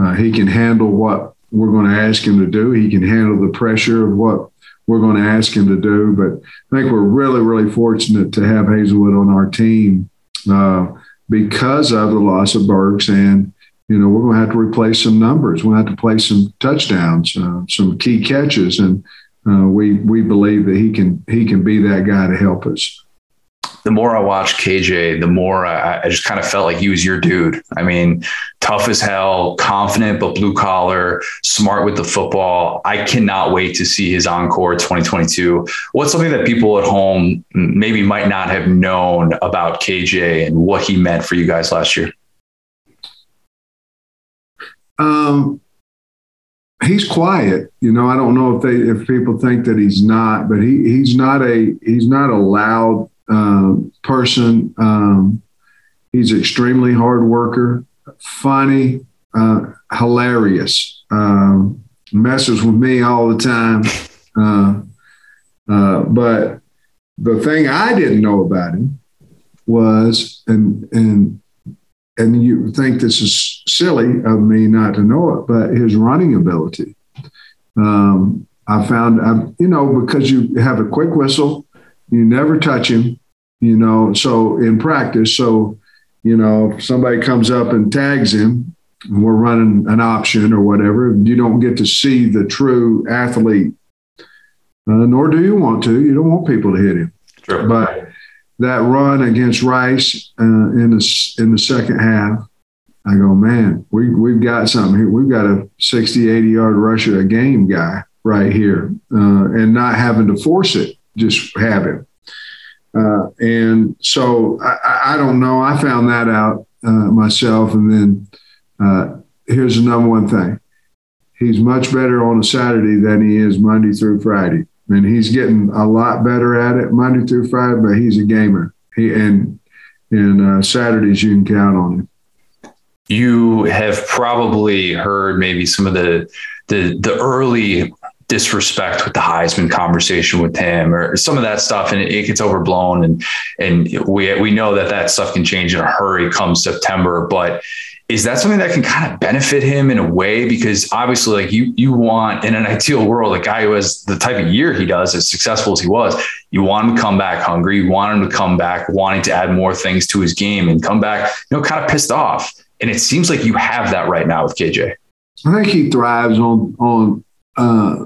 uh, he can handle what we're going to ask him to do. He can handle the pressure of what we're going to ask him to do. But I think we're really, really fortunate to have Haselwood on our team uh, because of the loss of Burks and. You know, we're going to have to replace some numbers. We'll have to play some touchdowns, uh, some key catches, and uh, we we believe that he can he can be that guy to help us. The more I watched KJ, the more I, I just kind of felt like he was your dude. I mean, tough as hell, confident but blue collar, smart with the football. I cannot wait to see his encore 2022. What's something that people at home maybe might not have known about KJ and what he meant for you guys last year? Um, he's quiet. You know, I don't know if they if people think that he's not, but he he's not a he's not a loud uh, person. Um, he's extremely hard worker, funny, uh, hilarious. Um, messes with me all the time. Uh, uh, but the thing I didn't know about him was, and and and you think this is silly of me not to know it, but his running ability. Um, I found, I, you know, because you have a quick whistle, you never touch him, you know, so in practice, so, you know, if somebody comes up and tags him, and we're running an option or whatever, you don't get to see the true athlete, uh, nor do you want to. You don't want people to hit him. True. But that run against Rice uh, in the in the second half, I go, man, we we've got something here. We've got a 60, 80 yard rusher a game guy right here, uh, and not having to force it, just have him. Uh, and so I, I, don't know. I found that out uh, myself, and then uh, here's the number one thing: he's much better on a Saturday than he is Monday through Friday and he's getting a lot better at it Monday through Friday. But he's a gamer. He and and uh, Saturdays you can count on him. You have probably heard maybe some of the the the early disrespect with the Heisman conversation with him or some of that stuff and it, it, gets overblown and and we we know that that stuff can change in a hurry come September but is that something that can kind of benefit him in a way? Because obviously, like you, you want in an ideal world, a guy who has the type of year he does, as successful as he was, you want him to come back hungry. You want him to come back wanting to add more things to his game and come back, you know, kind of pissed off. And it seems like you have that right now with KJ. I think he thrives on on uh,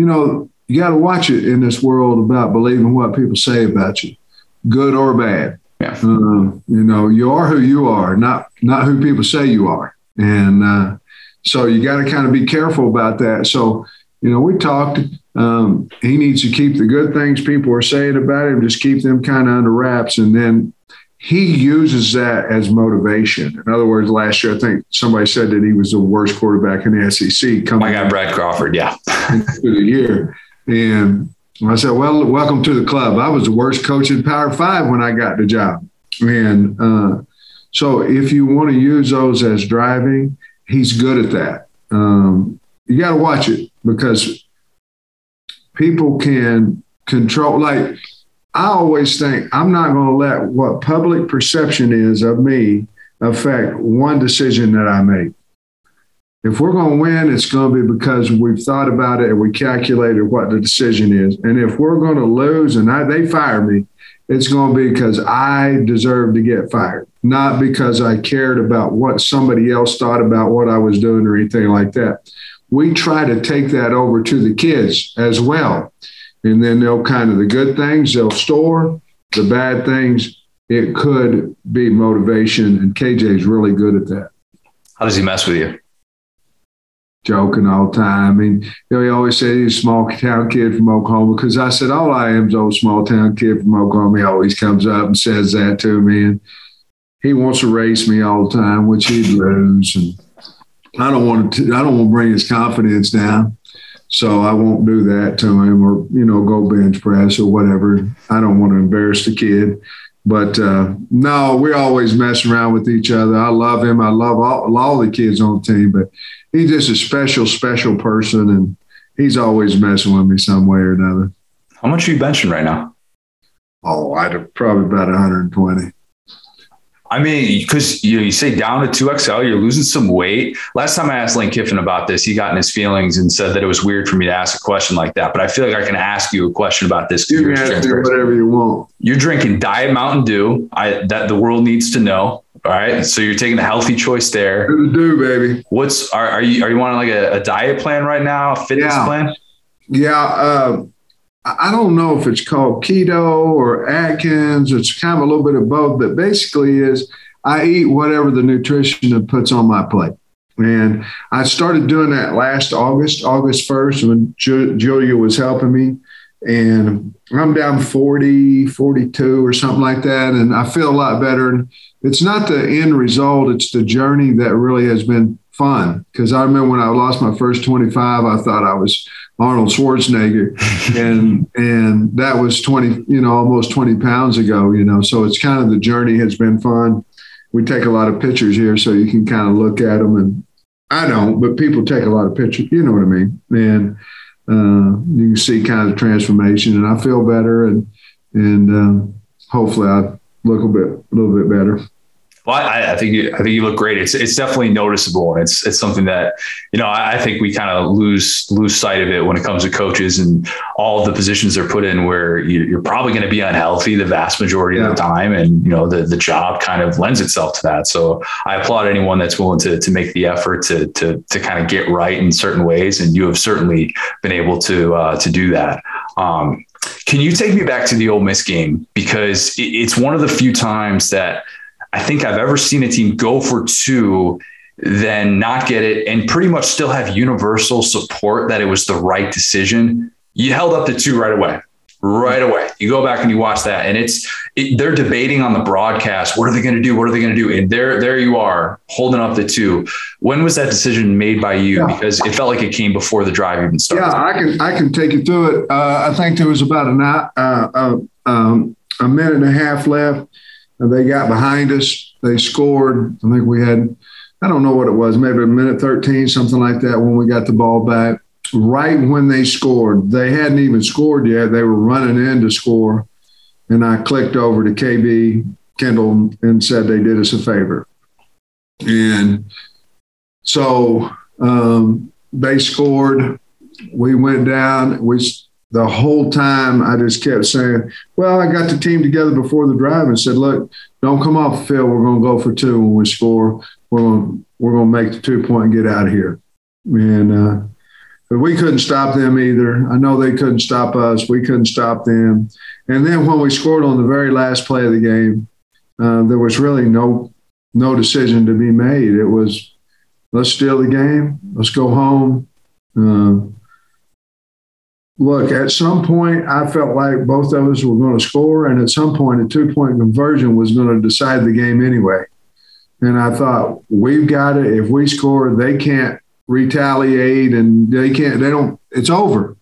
you know, you got to watch it in this world about believing what people say about you, good or bad. Yeah. Uh, you know, you are who you are, not not who people say you are, and uh, so you got to kind of be careful about that. So, you know, we talked. Um, he needs to keep the good things people are saying about him, just keep them kind of under wraps, and then he uses that as motivation. In other words, last year I think somebody said that he was the worst quarterback in the SEC. Coming My guy Brad Crawford, yeah, through the year, and I said, well, welcome to the club. I was the worst coach in Power Five when I got the job. And uh, so if you want to use those as driving, he's good at that. Um, you got to watch it because people can control. Like, I always think I'm not going to let what public perception is of me affect one decision that I make if we're going to win, it's going to be because we've thought about it and we calculated what the decision is. And if we're going to lose and I, they fire me, it's going to be because I deserve to get fired, not because I cared about what somebody else thought about what I was doing or anything like that. We try to take that over to the kids as well. And then they'll kind of the good things they'll store, the bad things, it could be motivation. And KJ's really good at that. How does he mess with you? Joking all the time. Mean, you know, he always said he's a small town kid from Oklahoma because I said, all I am is old small town kid from Oklahoma. He always comes up and says that to me. And he wants to race me all the time, which he'd lose, and I don't want to. I don't want to bring his confidence down, so I won't do that to him, or you know, go bench press or whatever. I don't want to embarrass the kid. But uh, no, we're always messing around with each other. I love him. I love all, all the kids on the team, but he's just a special, special person, and he's always messing with me some way or another. How much are you benching right now? Oh, I'd probably about 120. I mean, because you, you say down to 2XL, you're losing some weight. Last time I asked Lane Kiffin about this, he got in his feelings and said that it was weird for me to ask a question like that. But I feel like I can ask you a question about this. You can ask me whatever you want. You're drinking Diet Mountain Dew I, that the world needs to know. All right. So you're taking a healthy choice there. Good do, baby. What's are, are you are you wanting like a, a diet plan right now, a fitness yeah. plan? Yeah. Uh, I don't know if it's called keto or Atkins. It's kind of a little bit of both, but basically is I eat whatever the nutritionist puts on my plate. And I started doing that last August, August 1st, when Julia was helping me. And I'm down 40, 42 or something like that. And I feel a lot better. And it's not the end result, it's the journey that really has been fun. Because I remember when I lost my first 25, I thought I was Arnold Schwarzenegger, and and that was twenty, you know, almost twenty pounds ago. You know, so it's kind of the journey has been fun. We take a lot of pictures here, so you can kind of look at them, and I don't, but people take a lot of pictures. You know what I mean? And uh, you can see kind of the transformation, and I feel better, and and uh, hopefully I look a bit a little bit better. Well, I, I, think you, I think you look great. It's it's definitely noticeable, and it's it's something that you know I, I think we kind of lose lose sight of it when it comes to coaches and all the positions they're put in, where you, are probably going to be unhealthy the vast majority yeah. of the time, and you know the the job kind of lends itself to that. So I applaud anyone that's willing to to make the effort to to to kind of get right in certain ways, and you have certainly been able to uh, to do that. Um, can you take me back to the Ole Miss game because it's one of the few times that I think I've ever seen a team go for two, then not get it, and pretty much still have universal support that it was the right decision. You held up the two right away. Right away, you go back and you watch that, and it's it, they're debating on the broadcast. What are they going to do? What are they going to do? And there, there you are, holding up the two. When was that decision made by you? Yeah. Because it felt like it came before the drive even started. Yeah, I can I can take you through it. Uh, I think there was about a uh, uh, um, a minute and a half left they got behind us. They scored. I think we had, I don't know what it was, maybe a minute 13, something like that when we got the ball back. Right when they scored, they hadn't even scored yet. They were running in to score. And I clicked over to KB Kendall and said they did us a favor. And so um, they scored. We went down. We the whole time I just kept saying, well, I got the team together before the drive and said, look, don't come off the field. We're going to go for two when we score. We're going we're to make the two point and get out of here. And uh, but we couldn't stop them either. I know they couldn't stop us. We couldn't stop them. And then when we scored on the very last play of the game, uh, there was really no no decision to be made. It was let's steal the game. Let's go home. Uh, look, at some point, I felt like both of us were going to score, and at some point, a two point conversion was going to decide the game anyway. And I thought, we've got it. If we score, they can't retaliate and they can't, they don't, it's over.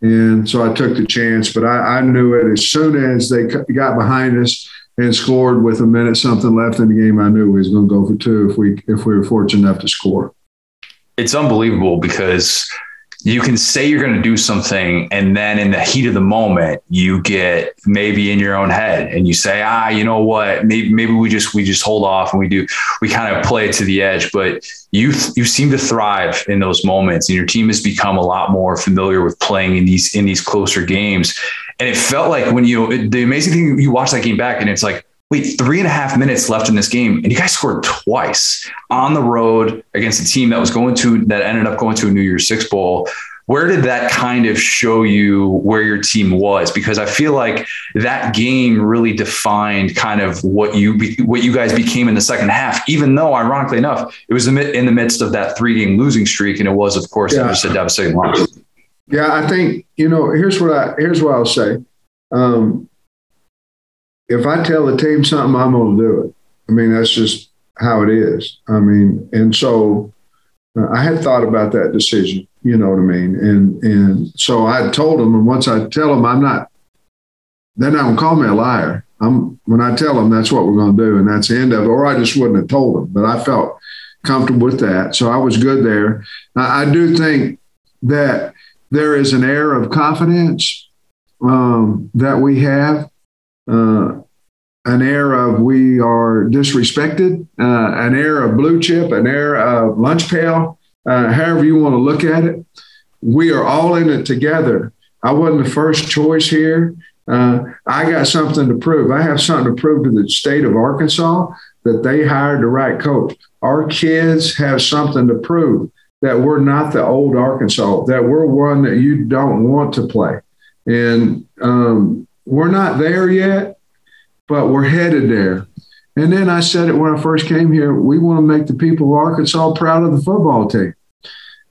And so I took the chance, but I, I knew it as soon as they got behind us and scored with a minute something left in the game. I knew we was going to go for two if we if we were fortunate enough to score. It's unbelievable because you can say you're going to do something and then in the heat of the moment you get maybe in your own head and you say ah you know what? Maybe maybe we just we just hold off and we do we kind of play it to the edge. But you you seem to thrive in those moments and your team has become a lot more familiar with playing in these in these closer games. And it felt like when you the amazing thing you watch that game back and it's like wait, three and a half minutes left in this game, and you guys scored twice on the road against a team that was going to that ended up going to a New Year's Six bowl. Where did that kind of show you where your team was? Because I feel like that game really defined kind of what you what you guys became in the second half. Even though, ironically enough, it was in the midst of that three game losing streak, and it was, of course, yeah. just a devastating loss. Yeah, I think you know. Here's what I here's what I'll say. Um, if I tell the team something, I'm going to do it. I mean, that's just how it is. I mean, and so uh, I had thought about that decision. You know what I mean? And and so I told them, and once I tell them I'm not, they're not gonna call me a liar. I'm when I tell them that's what we're gonna do, and that's the end of it. Or I just wouldn't have told them, but I felt comfortable with that, so I was good there. I, I do think that there is an air of confidence um, that we have. Uh, an air of we are disrespected, uh, an air of blue chip, an air of lunch pail, uh, however you want to look at it. We are all in it together. I wasn't the first choice here. Uh, I got something to prove. I have something to prove to the state of Arkansas that they hired the right coach. Our kids have something to prove that we're not the old Arkansas, that we're one that you don't want to play. And um, we're not there yet but we're headed there. And then I said it when I first came here we want to make the people of Arkansas proud of the football team.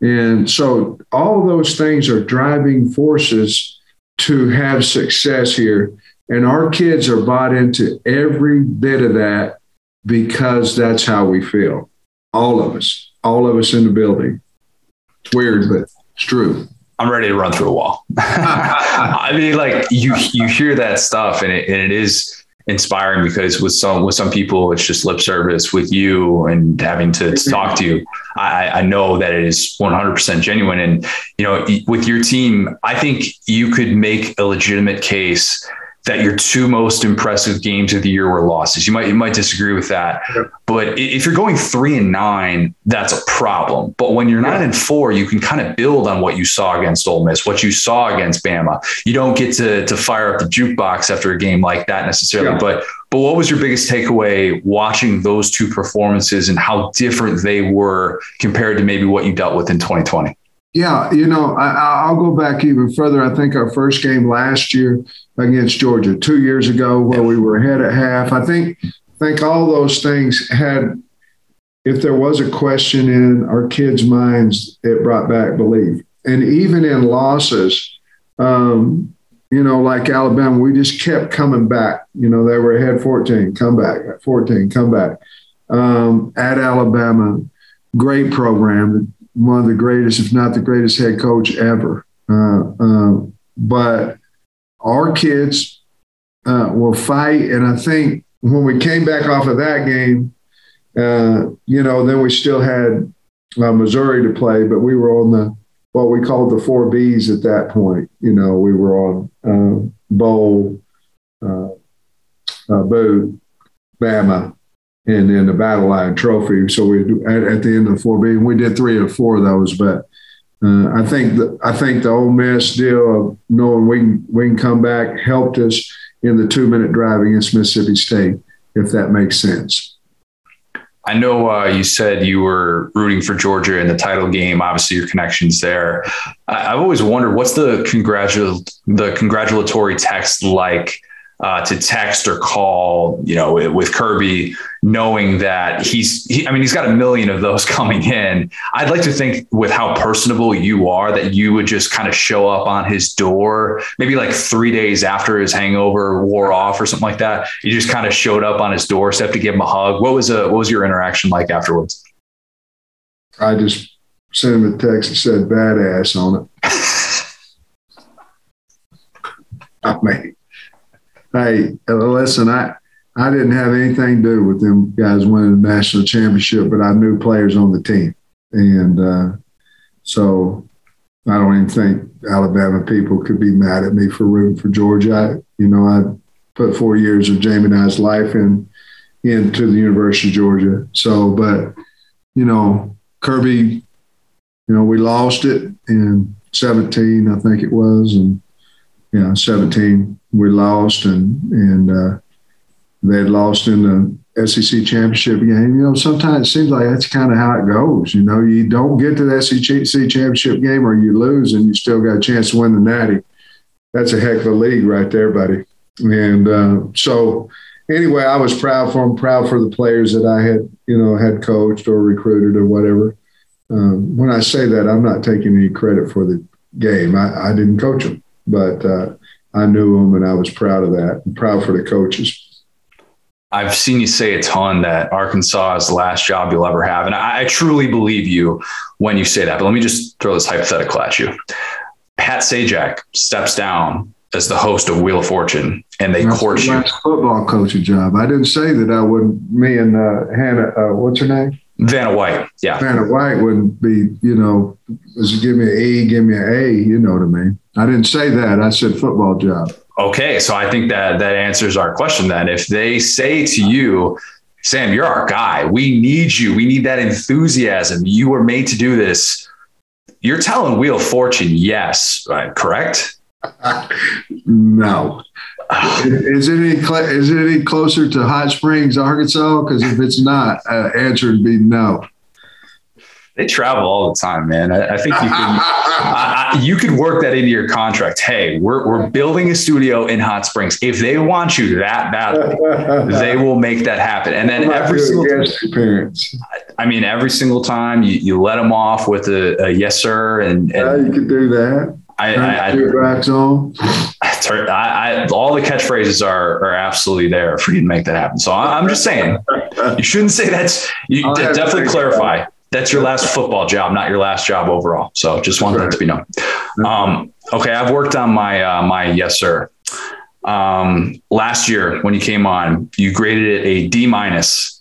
And so all those things are driving forces to have success here. And our kids are bought into every bit of that because that's how we feel. All of us, all of us in the building. It's weird, but it's true. I'm ready to run through a wall. [LAUGHS] I mean, like you, you hear that stuff and it, and it is, inspiring because with some with some people it's just lip service with you and having to, to talk to you. I, I know that it is 100% genuine. And you know with your team i think you could make a legitimate case that your two most impressive games of the year were losses. You might you might disagree with that, but if you're going three and nine, that's a problem. But when you're nine and four, you can kind of build on what you saw against Ole Miss, what you saw against Bama. You don't get to to fire up the jukebox after a game like that necessarily, yeah. but but what was your biggest takeaway watching those two performances and how different they were compared to maybe what you dealt with in 2020? Yeah, you know, I, will go back even further. I think our first game last year against Georgia, two years ago, where we were ahead at half. I think, think all those things had. If there was a question in our kids' minds, it brought back belief. And even in losses, um, you know, like Alabama, we just kept coming back. You know, they were ahead 14, come back, 14, come back. Um, at Alabama, great program one of the greatest, if not the greatest head coach ever. Uh, uh, but our kids uh, will fight. And I think when we came back off of that game, uh, you know, then we still had uh, Missouri to play, but we were on the what we called the four Bs at that point. You know, we were on uh, Bowl, Boot, Bama, and then the Battle Line Trophy. So we at, at the end of four B, we did three or four of those. But uh, I think the, I think the Ole Miss deal of knowing we can, we can come back helped us in the two minute drive against Mississippi State, if that makes sense. I know uh, you said you were rooting for Georgia in the title game. Obviously, your connections there. I, have always wondered what's the congratul the congratulatory text like uh, to text or call, you know, with Kirby, knowing that he's, he, I mean, he's got a million of those [LAUGHS] coming in. I'd like to think with how personable you are that you would just kind of show up on his door, maybe like three days after his hangover wore off or something like that. You just kind of showed up on his doorstep to give him a hug. What was a, what was your interaction like afterwards? I just sent him a text that said badass on it. [LAUGHS] I mean, hey, listen, I I didn't have anything to do with them guys winning the national championship, but I knew players on the team, and uh, so I don't even think Alabama people could be mad at me for rooting for Georgia. I, you know, I put four years of Jamie and I's life in into the University of Georgia. So, but you know, Kirby, you know, we lost it in 17, I think it was, and yeah, 17 we lost and and uh, they lost in the SEC championship game. You know, sometimes it seems like that's kind of how it goes. You know, you don't get to the SEC championship game or you lose and you still got a chance to win the Natty. That's a heck of a league right there, buddy. And uh, so, anyway, I was proud for them, proud for the players that I had, you know, had coached or recruited or whatever. Um, when I say that, I'm not taking any credit for the game. I, I didn't coach them, but uh, I knew him and I was proud of that and proud for the coaches. I've seen you say a ton that Arkansas is the last job you'll ever have. And I, I truly believe you when you say that. But let me just throw this hypothetical at you. Pat Sajak steps down as the host of Wheel of Fortune and they That's court the you. football coaching job. I didn't say that I wouldn't. Me and uh, Hannah, uh, what's her name? Vanna White. Yeah. Vanna White wouldn't be. You know, give me an E, give me an A. You know what I mean? I didn't say that. I said football job. Okay. So I think that that answers our question then. If they say to you, Sam, you're our guy. We need you. We need that enthusiasm. You were made to do this. You're telling Wheel of Fortune, yes, right, correct? [LAUGHS] No. Is it any cl- is it any closer to Hot Springs, Arkansas? Because if it's not, uh, answer would be no. They travel all the time, man. I, I think you can. [LAUGHS] I, you could work that into your contract. Hey, we're, we're building a studio in Hot Springs. If they want you that badly, [LAUGHS] they will make that happen. And then every single, appearance. I mean, every single time you, you let them off with a, a yes sir, and, Yeah, you could do that. I, I, your racks on. [LAUGHS] I, I, all the catchphrases are are absolutely there for you to make that happen. So I, I'm just saying, you shouldn't say that's. You I'll de- have to definitely clarify. That's your last football job, not your last job overall. So just want that to be known. Um, okay, I've worked on my uh, my yes sir. Um, last year when you came on, you graded it a D minus,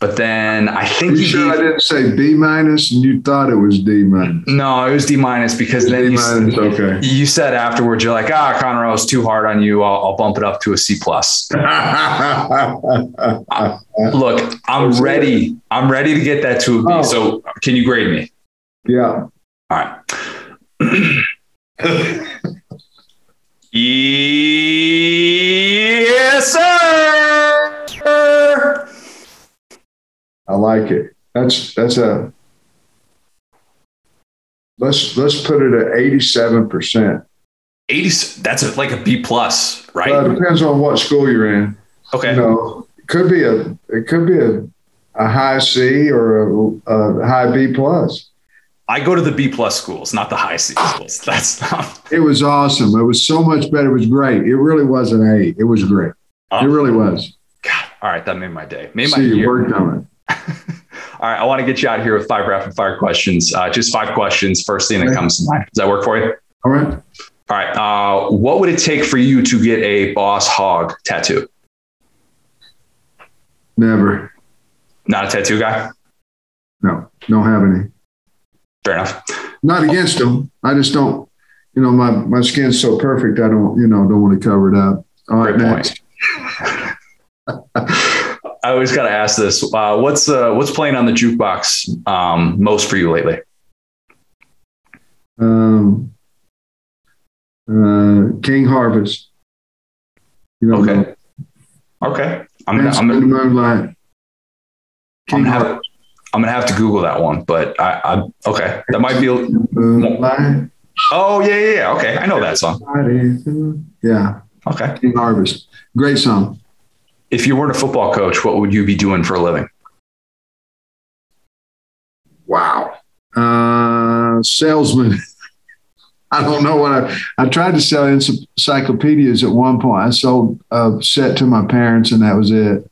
but then I think You you sure I didn't say B minus and you thought it was D minus? no, it was D minus because then D you, minus, okay. you said afterwards you're like ah Conroe was too hard on you. I'll, I'll bump it up to a C plus. [LAUGHS] Look, I'm ready. I'm ready to get that to a B. Oh. So can you grade me? yeah. All right. [CLEARS THROAT] yes, sir. I like it. That's that's a let's let's put it at eighty-seven percent. 80. That's a, like a B plus, right? Well, it depends on what school you're in. okay. You know, could be a it could be a, a high C or a, a high B plus. I go to the B plus schools, not the high C schools. [LAUGHS] That's not. It was awesome. It was so much better. It was great. It really was an A. It was great. It really was. God. All right. That made my day. Made my See, you year. worked on it. [LAUGHS] All right. I want to get you out of here with five rapid fire questions. Uh, just five questions. First thing that Okay. comes to mind. Does that work for you? All right. All right. Uh, what would it take for you to get a boss hog tattoo? Never. Not a tattoo guy? No. Don't have any. Fair enough. Not against them. I just don't. You know, my my skin's so perfect. I don't. You know, don't want to cover it up. All right. Great Next. [LAUGHS] I always got to ask this. Uh, what's uh, what's playing on the jukebox um, most for you lately? Um, uh, King Harvest. You know, Okay. Okay. I'm gonna, I'm gonna, moonlight. I'm gonna have I'm gonna have to Google that one, but I, I okay. That might be. Moonlight. Oh yeah, yeah, yeah. Okay, I know that song. Yeah, Okay. King Harvest. Great song. If you weren't a football coach, what would you be doing for a living? Wow. Uh, salesman. [LAUGHS] I don't know what I, I tried to sell encyclopedias at one point. I sold a set to my parents and that was it.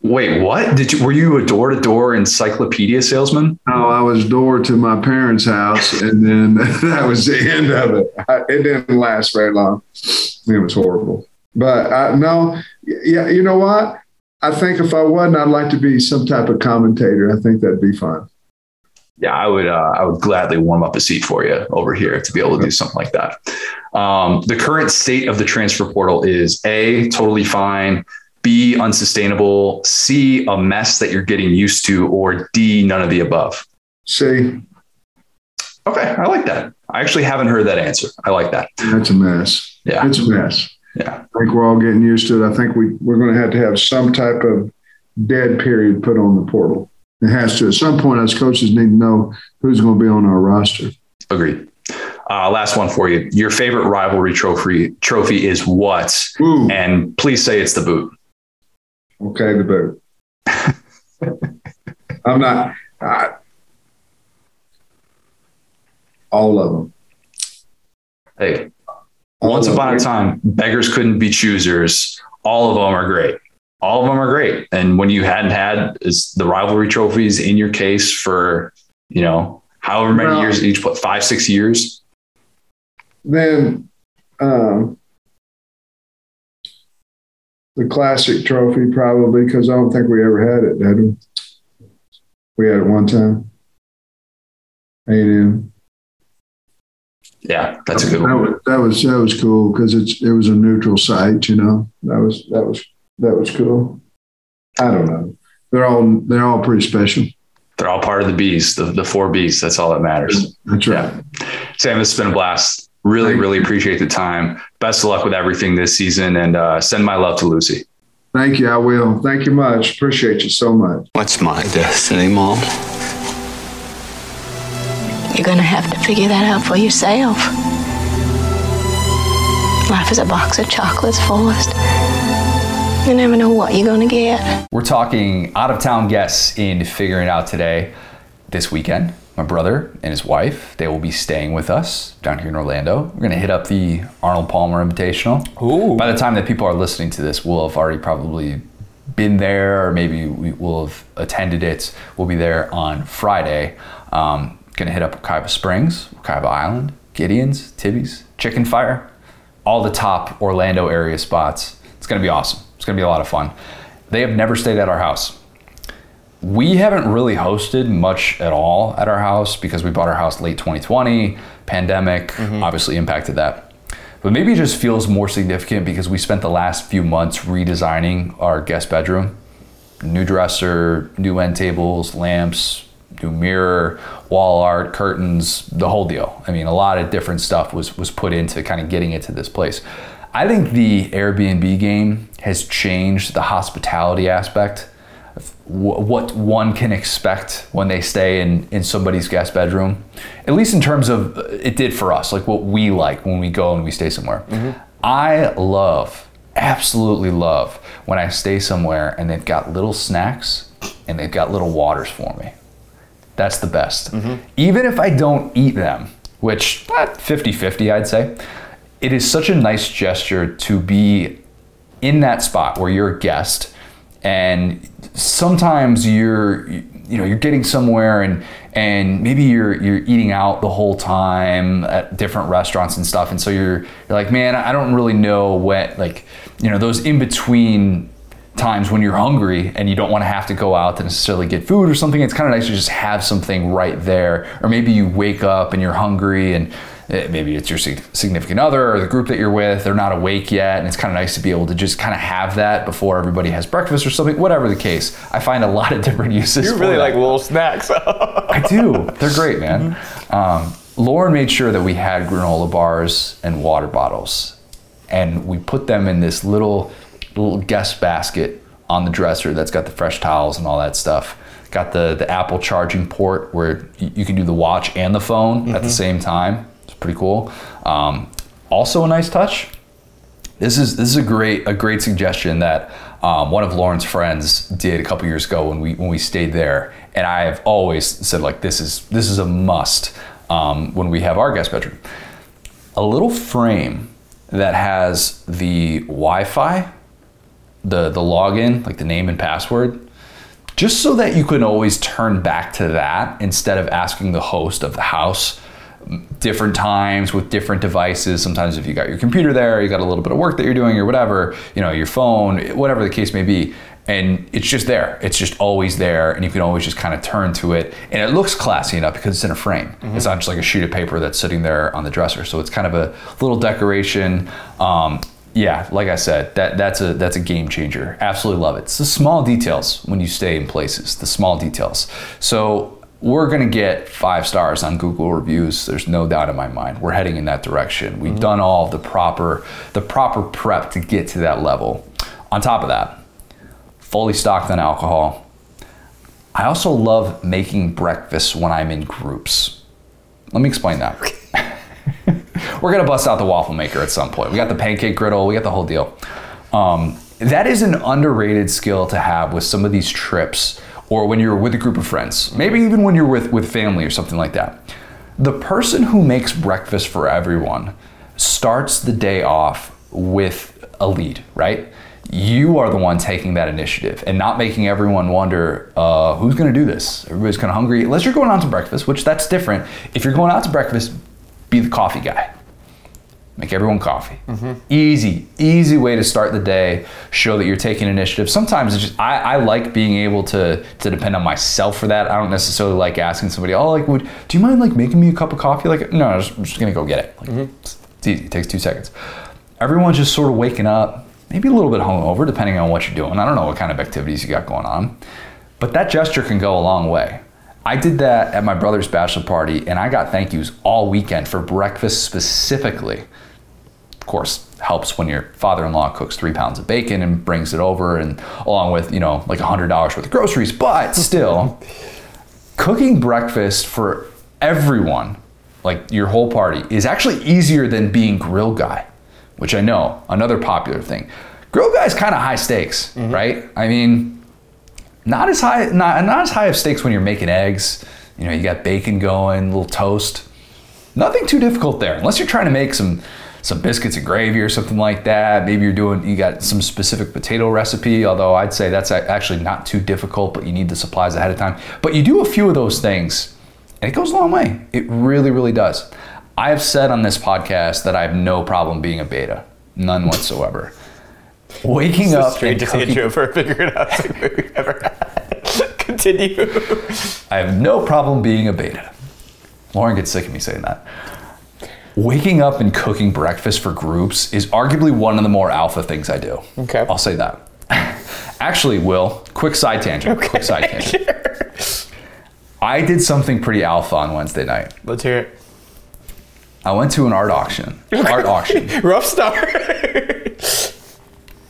Wait, what? Did you were you a door to door encyclopedia salesman? No, I was door to my parents' house and then [LAUGHS] that was the end of it. I, it didn't last very long. It was horrible. But I, no, yeah, you know what? I think if I wasn't, I'd like to be some type of commentator. I think that'd be fun. Yeah, I would. Uh, I would gladly warm up a seat for you over here to be able to do something like that. Um, the current state of the transfer portal is a totally fine, b unsustainable, c a mess that you're getting used to, or d none of the above. See, Okay, I like that. I actually haven't heard that answer. I like that. that's a mess. Yeah, It's a mess. yeah. I think we're all getting used to it. I think we, we're going to have to have some type of dead period put on the portal. It has to. At some point, us coaches need to know who's going to be on our roster. Agreed. Uh, last one for you. Your favorite rivalry trophy trophy is what? Ooh, And please say it's the boot. okay, the boot. [LAUGHS] I'm not. I, all of them. Hey, All once upon a time, beggars couldn't be choosers. All of them are great. All of them are great. And when you hadn't had is the rivalry trophies in your case for, you know, however many Well- years each, what, five, six years? Then um, the classic trophy, probably, because I don't think we ever had it, did we? We had it one time. A&M. Yeah, that's a good That was that was that was cool because it's it was a neutral site, you know. That was that was that was cool. I don't know. They're all they're all pretty special. They're all part of the bees, the, the four bees. That's all that matters. That's right. Sam, it's been a blast. Really, Thank really appreciate the time. Best of luck with everything this season and uh, send my love to Lucy. Thank you. I will. Thank you much. Appreciate you so much. What's my destiny, Mom? You're gonna have to figure that out for yourself. Life is a box of chocolates, Forrest. You never know what you're gonna get. We're talking out of town guests in figuring out today. This weekend, my brother and his wife, they will be staying with us down here in Orlando. We're gonna hit up the Arnold Palmer Invitational. Ooh. By the time that people are listening to this, we'll have already probably been there, or maybe we will have attended it. We'll be there on Friday. Um, gonna hit up Kaiba Springs, Kaiba Island, Gideon's, Tibby's, Chicken Fire, all the top Orlando area spots. It's gonna be awesome. It's gonna be a lot of fun. They have never stayed at our house. We haven't really hosted much at all at our house because we bought our house late 2020. Pandemic mm-hmm. obviously impacted that. But maybe it just feels more significant because we spent the last few months redesigning our guest bedroom. New dresser, new end tables, lamps, new mirror, wall art, curtains, the whole deal. I mean, a lot of different stuff was was put into kind of getting it to this place. I think the Airbnb game has changed the hospitality aspect what one can expect when they stay in, in somebody's guest bedroom, at least in terms of uh, it did for us, like what we like when we go and we stay somewhere. I love, absolutely love when I stay somewhere and they've got little snacks and they've got little waters for me. That's the best. Even if I don't eat them, which 50 50, I'd say, it is such a nice gesture to be in that spot where you're a guest and sometimes you're you know you're getting somewhere and and maybe you're you're eating out the whole time at different restaurants and stuff and so you're you're like man I don't really know what like you know those in between times when you're hungry and you don't want to have to go out to necessarily get food or something it's kind of nice to just have something right there. Or maybe you wake up and you're hungry and eh, maybe it's your significant other or the group that you're with they're not awake yet and it's kind of nice to be able to just kind of have that before everybody has breakfast or something whatever the case i find a lot of different [LAUGHS] uses You really like little snacks. [LAUGHS] I do. They're great, man. Um, Lauren made sure that we had granola bars and water bottles, and we put them in this little little guest basket on the dresser that's got the fresh towels and all that stuff. Got the the Apple charging port where you can do the watch and the phone at the same time. Pretty cool. Um, also a nice touch this is this is a great a great suggestion that um, one of Lauren's friends did a couple years ago when we when we stayed there, and I have always said like this is this is a must um, when we have our guest bedroom. A little frame that has the Wi-Fi, the the login, like the name and password, just so that you can always turn back to that instead of asking the host of the house different times with different devices. Sometimes if you got your computer there, you got a little bit of work that you're doing or whatever, you know, your phone, whatever the case may be. And it's just there. It's just always there, and you can always just kind of turn to it. And it looks classy enough because it's in a frame. It's not just like a sheet of paper that's sitting there on the dresser. So it's kind of a little decoration. Um, yeah, like I said, that that's a that's a game changer. Absolutely love it. It's the small details when you stay in places. The small details. So we're going to get five stars on Google reviews. There's no doubt in my mind. We're heading in that direction. We've done all the proper the proper prep to get to that level. On top of that, fully stocked on alcohol. I also love making breakfast when I'm in groups. Let me explain that. [LAUGHS] We're gonna bust out the waffle maker at some point. We got the pancake griddle, we got the whole deal. Um, that is an underrated skill to have with some of these trips or when you're with a group of friends, maybe even when you're with, with family or something like that. The person who makes breakfast for everyone starts the day off with a lead, right? you are the one taking that initiative and not making everyone wonder uh, who's going to do this. Everybody's kind of hungry. Unless you're going out to breakfast, which that's different. If you're going out to breakfast, be the coffee guy. Make everyone coffee. Mm-hmm. Easy, easy way to start the day. Show that you're taking initiative. Sometimes it's just I, I like being able to to depend on myself for that. I don't necessarily like asking somebody, oh, like, would do you mind like making me a cup of coffee? Like, no, I'm just, I'm just gonna go get it. Like, it's, it's easy. It takes two seconds. Everyone's just sort of waking up, maybe a little bit hungover, depending on what you're doing. I don't know what kind of activities you got going on, but that gesture can go a long way. I did that at my brother's bachelor party, and I got thank yous all weekend for breakfast specifically. Of course helps when your father-in-law cooks three pounds of bacon and brings it over and along with you know like a hundred dollars worth of groceries but [LAUGHS] still cooking breakfast for everyone like your whole party is actually easier than being grill guy which i know another popular thing. Grill guy is kind of high stakes mm-hmm. right? I mean not as high not, not as high of stakes when you're making eggs. You know you got bacon going little toast. Nothing too difficult there unless you're trying to make some some biscuits and gravy or something like that. Maybe you're doing you got some specific potato recipe although i'd say that's actually not too difficult but you need the supplies ahead of time. But you do a few of those things and it goes a long way. It really really does. I have said on this podcast that i have no problem being a beta. None whatsoever waking up and Strangest cooking, intro for a figured out we've ever had. [LAUGHS] Continue. I have no problem being a beta. Lauren gets sick of me saying that. Waking up and cooking breakfast for groups is arguably one of the more alpha things I do. Okay. I'll say that. [LAUGHS] Actually, Will, quick side tangent. Quick side tangent. [LAUGHS] I did something pretty alpha on Wednesday night. Let's hear it. I went to an art auction. Art auction. Rough start.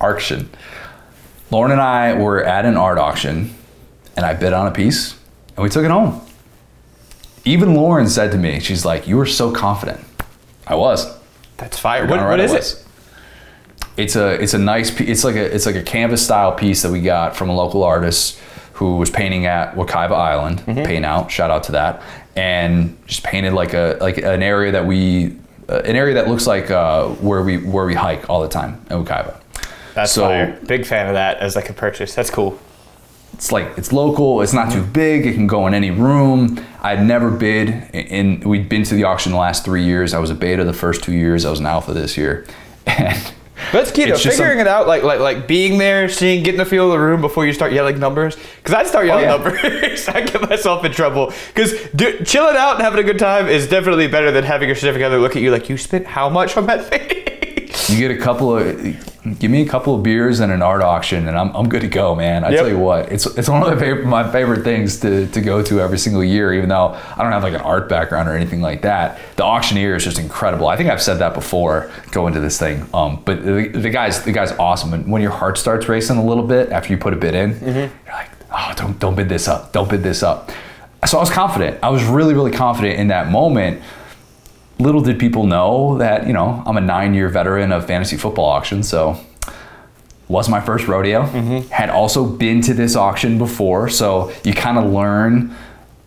Auction. Lauren and I were at an art auction, and I bid on a piece, and we took it home. Even Lauren said to me, she's like, "You were so confident." I was. That's fire. What, right is I it? It's a it's a nice piece. It's like a it's like a canvas style piece that we got from a local artist who was painting at Wekiva Island. Mm-hmm. Paint out, shout out to that, and just painted like a like an area that we uh, an area that looks like uh, where we where we hike all the time in Wakaiba. That's So- fire. Big fan of that as like a purchase. That's cool. it's like it's local it's not too big it can go in any room i'd never bid and we'd been to the auction the last three years i was a beta the first two years i was an alpha this year [LAUGHS] and That's key though. It's just Figuring some- it out, like like like being there, seeing, getting the feel of the room before you start yelling numbers. Because I'd start oh, yelling yeah. numbers, [LAUGHS] I get myself in trouble. Because chilling out and having a good time is definitely better than having your significant other look at you like you spent how much on that thing. [LAUGHS] you get a couple of give me a couple of beers and an art auction and i'm, I'm good to go man. I Yep. tell you what it's it's one of my favorite, my favorite things to, to go to every single year even though i don't have like an art background or anything like that. The auctioneer is just incredible. I think i've said that before going to this thing. Um, but the, the guy's the guy's awesome. And when your heart starts racing a little bit after you put a bid in you're like oh don't don't bid this up. Don't bid this up. So i was confident. I was really really confident in that moment little did people know that you know I'm a nine-year veteran of fantasy football auctions, so was my first rodeo. Had also been to this auction before, so you kind of learn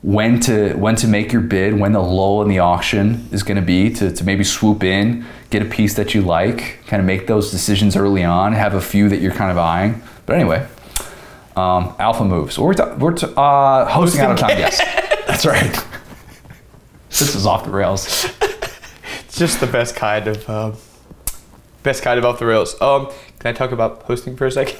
when to when to make your bid, when the lull in the auction is going to be to, to maybe swoop in, get a piece that you like, kind of make those decisions early on, have a few that you're kind of eyeing. But anyway, um, alpha moves. We're, ta- we're ta- uh, hosting out of time. Yes, [LAUGHS] that's right. this is off the rails. It's just the best kind of um, best kind of off the rails. Um, can I talk about hosting for a second?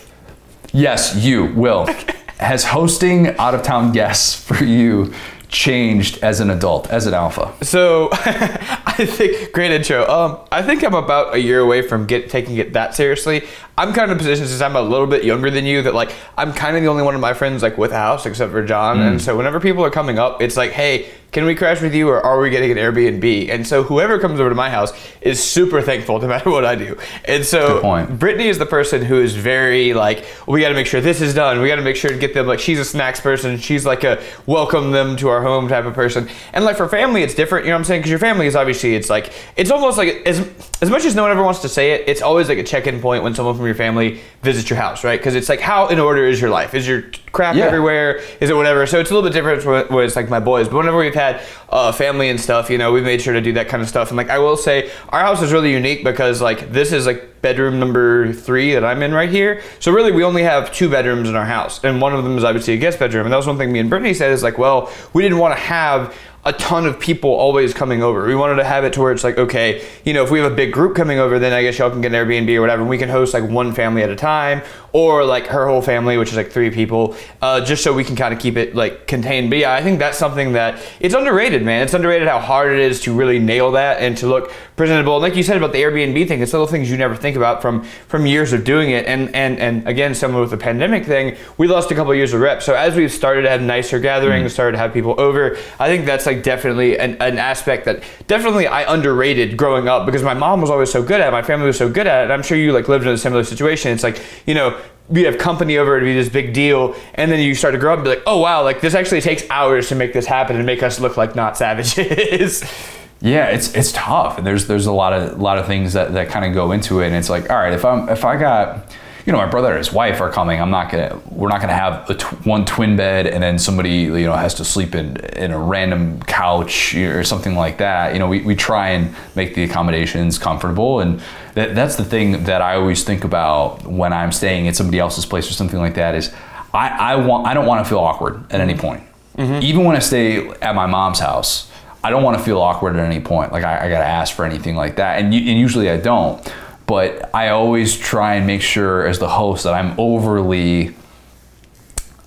Yes, you will. [LAUGHS] Has hosting out of town guests for you changed as an adult, as an alpha? So [LAUGHS] I think great intro. Um, I think I'm about a year away from get taking it that seriously. I'm kind of in a position since I'm a little bit younger than you that like I'm kind of the only one of my friends like with a house except for John. And so whenever people are coming up, it's like, hey, can we crash with you or are we getting an Airbnb? And so whoever comes over to my house is super thankful no [LAUGHS] matter what I do. And so. Brittany is the person who is very like, we got to make sure this is done. We got to make sure to get them like she's a snacks person. She's like a welcome them to our home type of person. And like for family, it's different. You know what I'm saying? Because your family is obviously it's like it's almost like as as much as no one ever wants to say it, it's always like a check-in point when someone from your family visits your house, right? Because it's like how in order is your life? Is your crap Yeah. everywhere? Is it whatever? So it's a little bit different with, with like my boys. But whenever we've had uh, family and stuff, you know, we've made sure to do that kind of stuff. And like I will say, our house is really unique because like this is like bedroom number three that I'm in right here. So really, we only have two bedrooms in our house, and one of them is obviously a guest bedroom. And that was one thing me and Brittany said is like, well, we didn't want to have a ton of people always coming over. We wanted to have it to where it's like, okay, you know, if we have a big group coming over, then I guess y'all can get an Airbnb or whatever. And we can host like one family at a time or like her whole family, which is like three people, uh, just so we can kind of keep it like contained. But yeah, I think that's something that it's underrated, man. It's underrated how hard it is to really nail that and to look presentable. And like you said about the Airbnb thing, it's little things you never think about from from years of doing it. And and and again, similar with the pandemic thing, we lost a couple of years of rep. So as we've started to have nicer gatherings, started to have people over, I think that's like definitely an, an aspect that definitely I underrated growing up because my mom was always so good at it, my family was so good at it. I'm sure you like lived in a similar situation. It's like, you know, you have company over to be this big deal, and then you start to grow up and be like, oh wow, like this actually takes hours to make this happen and make us look like not savages. [LAUGHS] Yeah, it's it's tough, and there's there's a lot of a lot of things that, that kind of go into it, and it's like, all right, if I'm if I got, you know, my brother and his wife are coming, I'm not gonna we're not gonna have a tw- one twin bed, and then somebody you know has to sleep in in a random couch or something like that. You know, we, we try and make the accommodations comfortable, and that, that's the thing that I always think about when I'm staying at somebody else's place or something like that is, I I want I don't want to feel awkward at any point, mm-hmm. even when I stay at my mom's house. I don't want to feel awkward at any point. Like I, I got to ask for anything like that, and, and usually I don't. But I always try and make sure, as the host, that I'm overly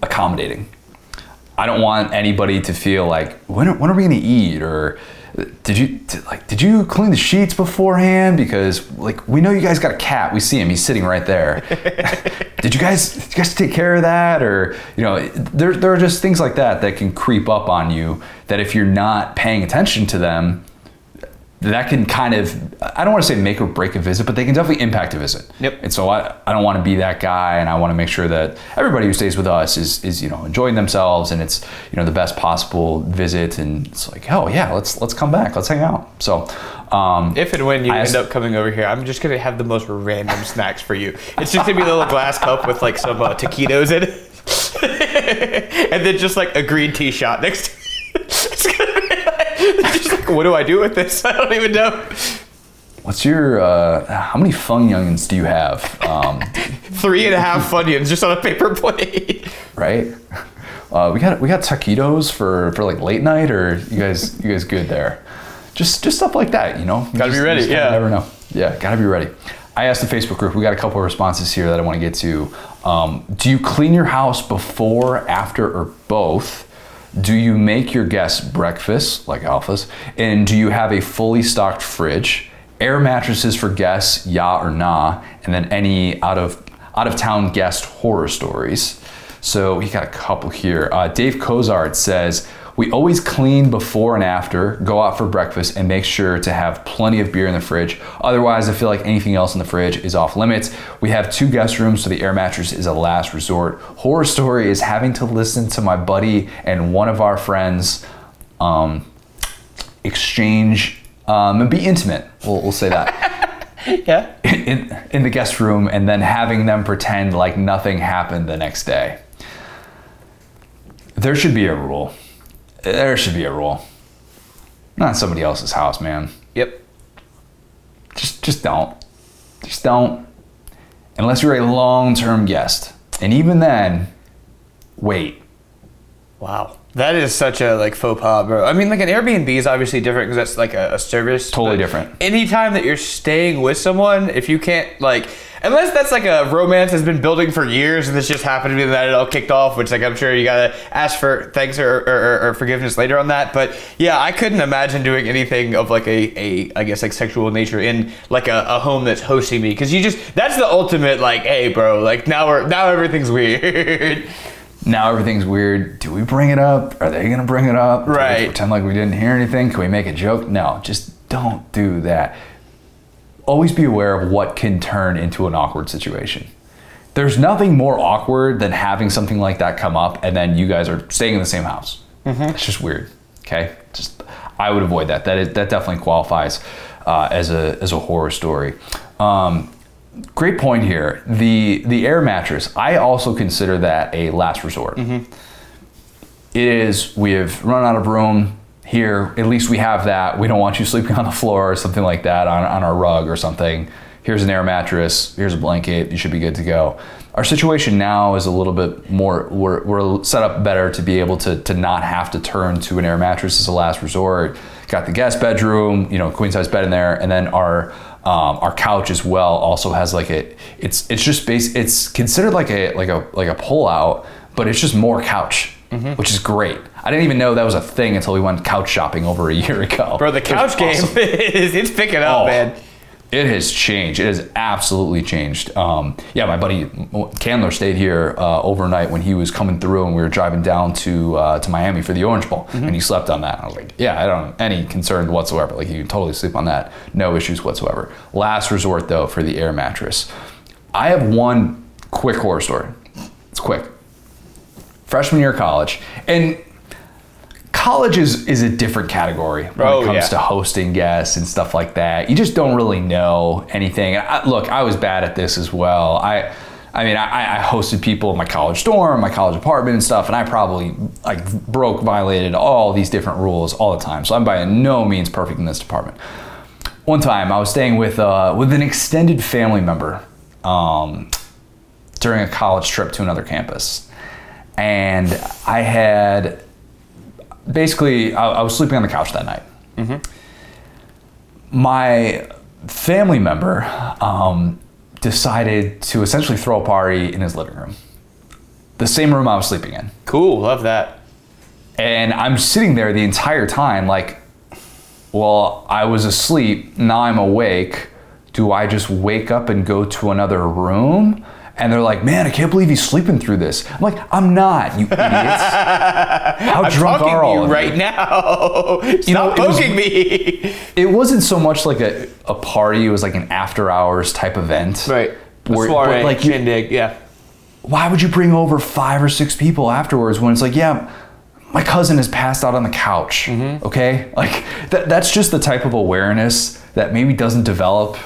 accommodating. I don't want anybody to feel like when are, when are we going to eat? or did you like did you clean the sheets beforehand? Because like we know you guys got a cat. We see him. He's sitting right there. [LAUGHS] Did you guys did you guys take care of that? Or you know there, there are just things like that that can creep up on you that if you're not paying attention to them that can kind of I don't want to say make or break a visit, but they can definitely impact a visit. Yep. And so I, I don't want to be that guy and I want to make sure that everybody who stays with us is is, you know, enjoying themselves and it's, you know, the best possible visit and it's like, oh yeah, let's let's come back, let's hang out. So um If and when you I end asked- up coming over here, I'm just gonna have the most random snacks for you. It's just gonna be a little glass cup with like some uh, taquitos in it, [LAUGHS] and then just like a green tea shot next. to [LAUGHS] It's gonna be like, [LAUGHS] just like, what do I do with this? [LAUGHS] I don't even know. what's your uh how many fun youngins do you have? Um [LAUGHS] Three and a half Funyuns just on a paper plate. right? Uh, we got we got taquitos for for like late night, or you guys you guys good there? Just just stuff like that, you know. You Gotta be ready, just yeah. Never know. Yeah, gotta be ready. I asked the Facebook group. We got a couple of responses here that I want to get to. Um, do you clean your house before, after, or both? Do you make your guests breakfast like alphas? And do you have a fully stocked fridge? Air mattresses for guests, yeah or nah? And then any out of out of town guest horror stories. So we got a couple here. Uh, Dave Kozart says, We always clean before and after, go out for breakfast, and make sure to have plenty of beer in the fridge. Otherwise, I feel like anything else in the fridge is off limits. We have two guest rooms, so the air mattress is a last resort. Horror story is having to listen to my buddy and one of our friends um, exchange um, and be intimate. We'll, we'll say that [LAUGHS] Yeah. in, in the guest room and then having them pretend like nothing happened the next day. There should be a rule. There should be a rule. Not somebody else's house, man. Yep. Just just don't. Just don't. Unless you're a long-term guest. And even then, wait. Wow. That is such a like faux pas, bro. I mean, like an Airbnb is obviously different because that's like a, a service. Totally but different. Anytime that you're staying with someone, if you can't like, unless that's like a romance has been building for years and this just happened to be that it all kicked off, which like I'm sure you gotta ask for thanks or, or, or, or forgiveness later on that. But yeah, I couldn't imagine doing anything of like a, a I guess like sexual nature in like a, a home that's hosting me because you just that's the ultimate like, hey, bro, like now we're now everything's weird. [LAUGHS] Now everything's weird. Do we bring it up? Are they gonna bring it up? Do Right. pretend like we didn't hear anything? Can we make a joke? No, just don't do that. Always be aware of what can turn into an awkward situation. There's nothing more awkward than having something like that come up and then you guys are staying in the same house. It's just weird. Okay, just I would avoid that. That is that definitely qualifies uh, as a as a horror story. Um, great point here. The the air mattress. I also consider that a last resort. Mm-hmm. It is. We have run out of room here. At least we have that. We don't want you [LAUGHS] sleeping on the floor or something like that on, on our rug or something. Here's an air mattress. Here's a blanket. You should be good to go. Our situation now is a little bit more. We're, we're set up better to be able to to not have to turn to an air mattress as a last resort. Got the guest bedroom, you know, queen size bed in there, and then our um, our couch as well also has like a it's it's just base it's considered like a like a like a pull out but it's just more couch which is great i didn't even know that was a thing until we went couch shopping over a year [LAUGHS] ago Bro, the couch game awesome. [LAUGHS] is it's picking up, Oh, man. It has changed. It has absolutely changed. Um, yeah, my buddy Candler stayed here uh, overnight when he was coming through, and we were driving down to uh, to Miami for the Orange Bowl, and he slept on that. I was like, yeah, I don't have any concern whatsoever. Like, you can totally sleep on that, no issues whatsoever. Last resort though for the air mattress. I have one quick horror story. It's quick. Freshman year of college, and college is, is a different category when Oh, it comes yeah. to hosting guests and stuff like that. You just don't really know anything. I, look, I was bad at this as well. I, I mean, I, I hosted people in my college dorm, my college apartment, and stuff, and I probably like broke, violated all these different rules all the time. So I'm by no means perfect in this department. One time, I was staying with uh, with an extended family member um, during a college trip to another campus, and I had basically I, I was sleeping on the couch that night. My family member um, decided to essentially throw a party in his living room, the same room I was sleeping in, Cool, love that. and I'm sitting there the entire time like, well, I was asleep. Now I'm awake. Do I just wake up and go to another room? And they're like, man, I can't believe he's sleeping through this. I'm like, I'm not, you idiots. [LAUGHS] How I'm drunk are all you of right now. [LAUGHS] Stop know, it was- poking me. it wasn't so much like a, a party it was like an after hours type event Right. Where- soiree, like you- shindig, yeah. why would you bring over five or six people afterwards when it's like yeah my cousin has passed out on the couch Mm-hmm. okay like that, that's just the type of awareness that maybe doesn't develop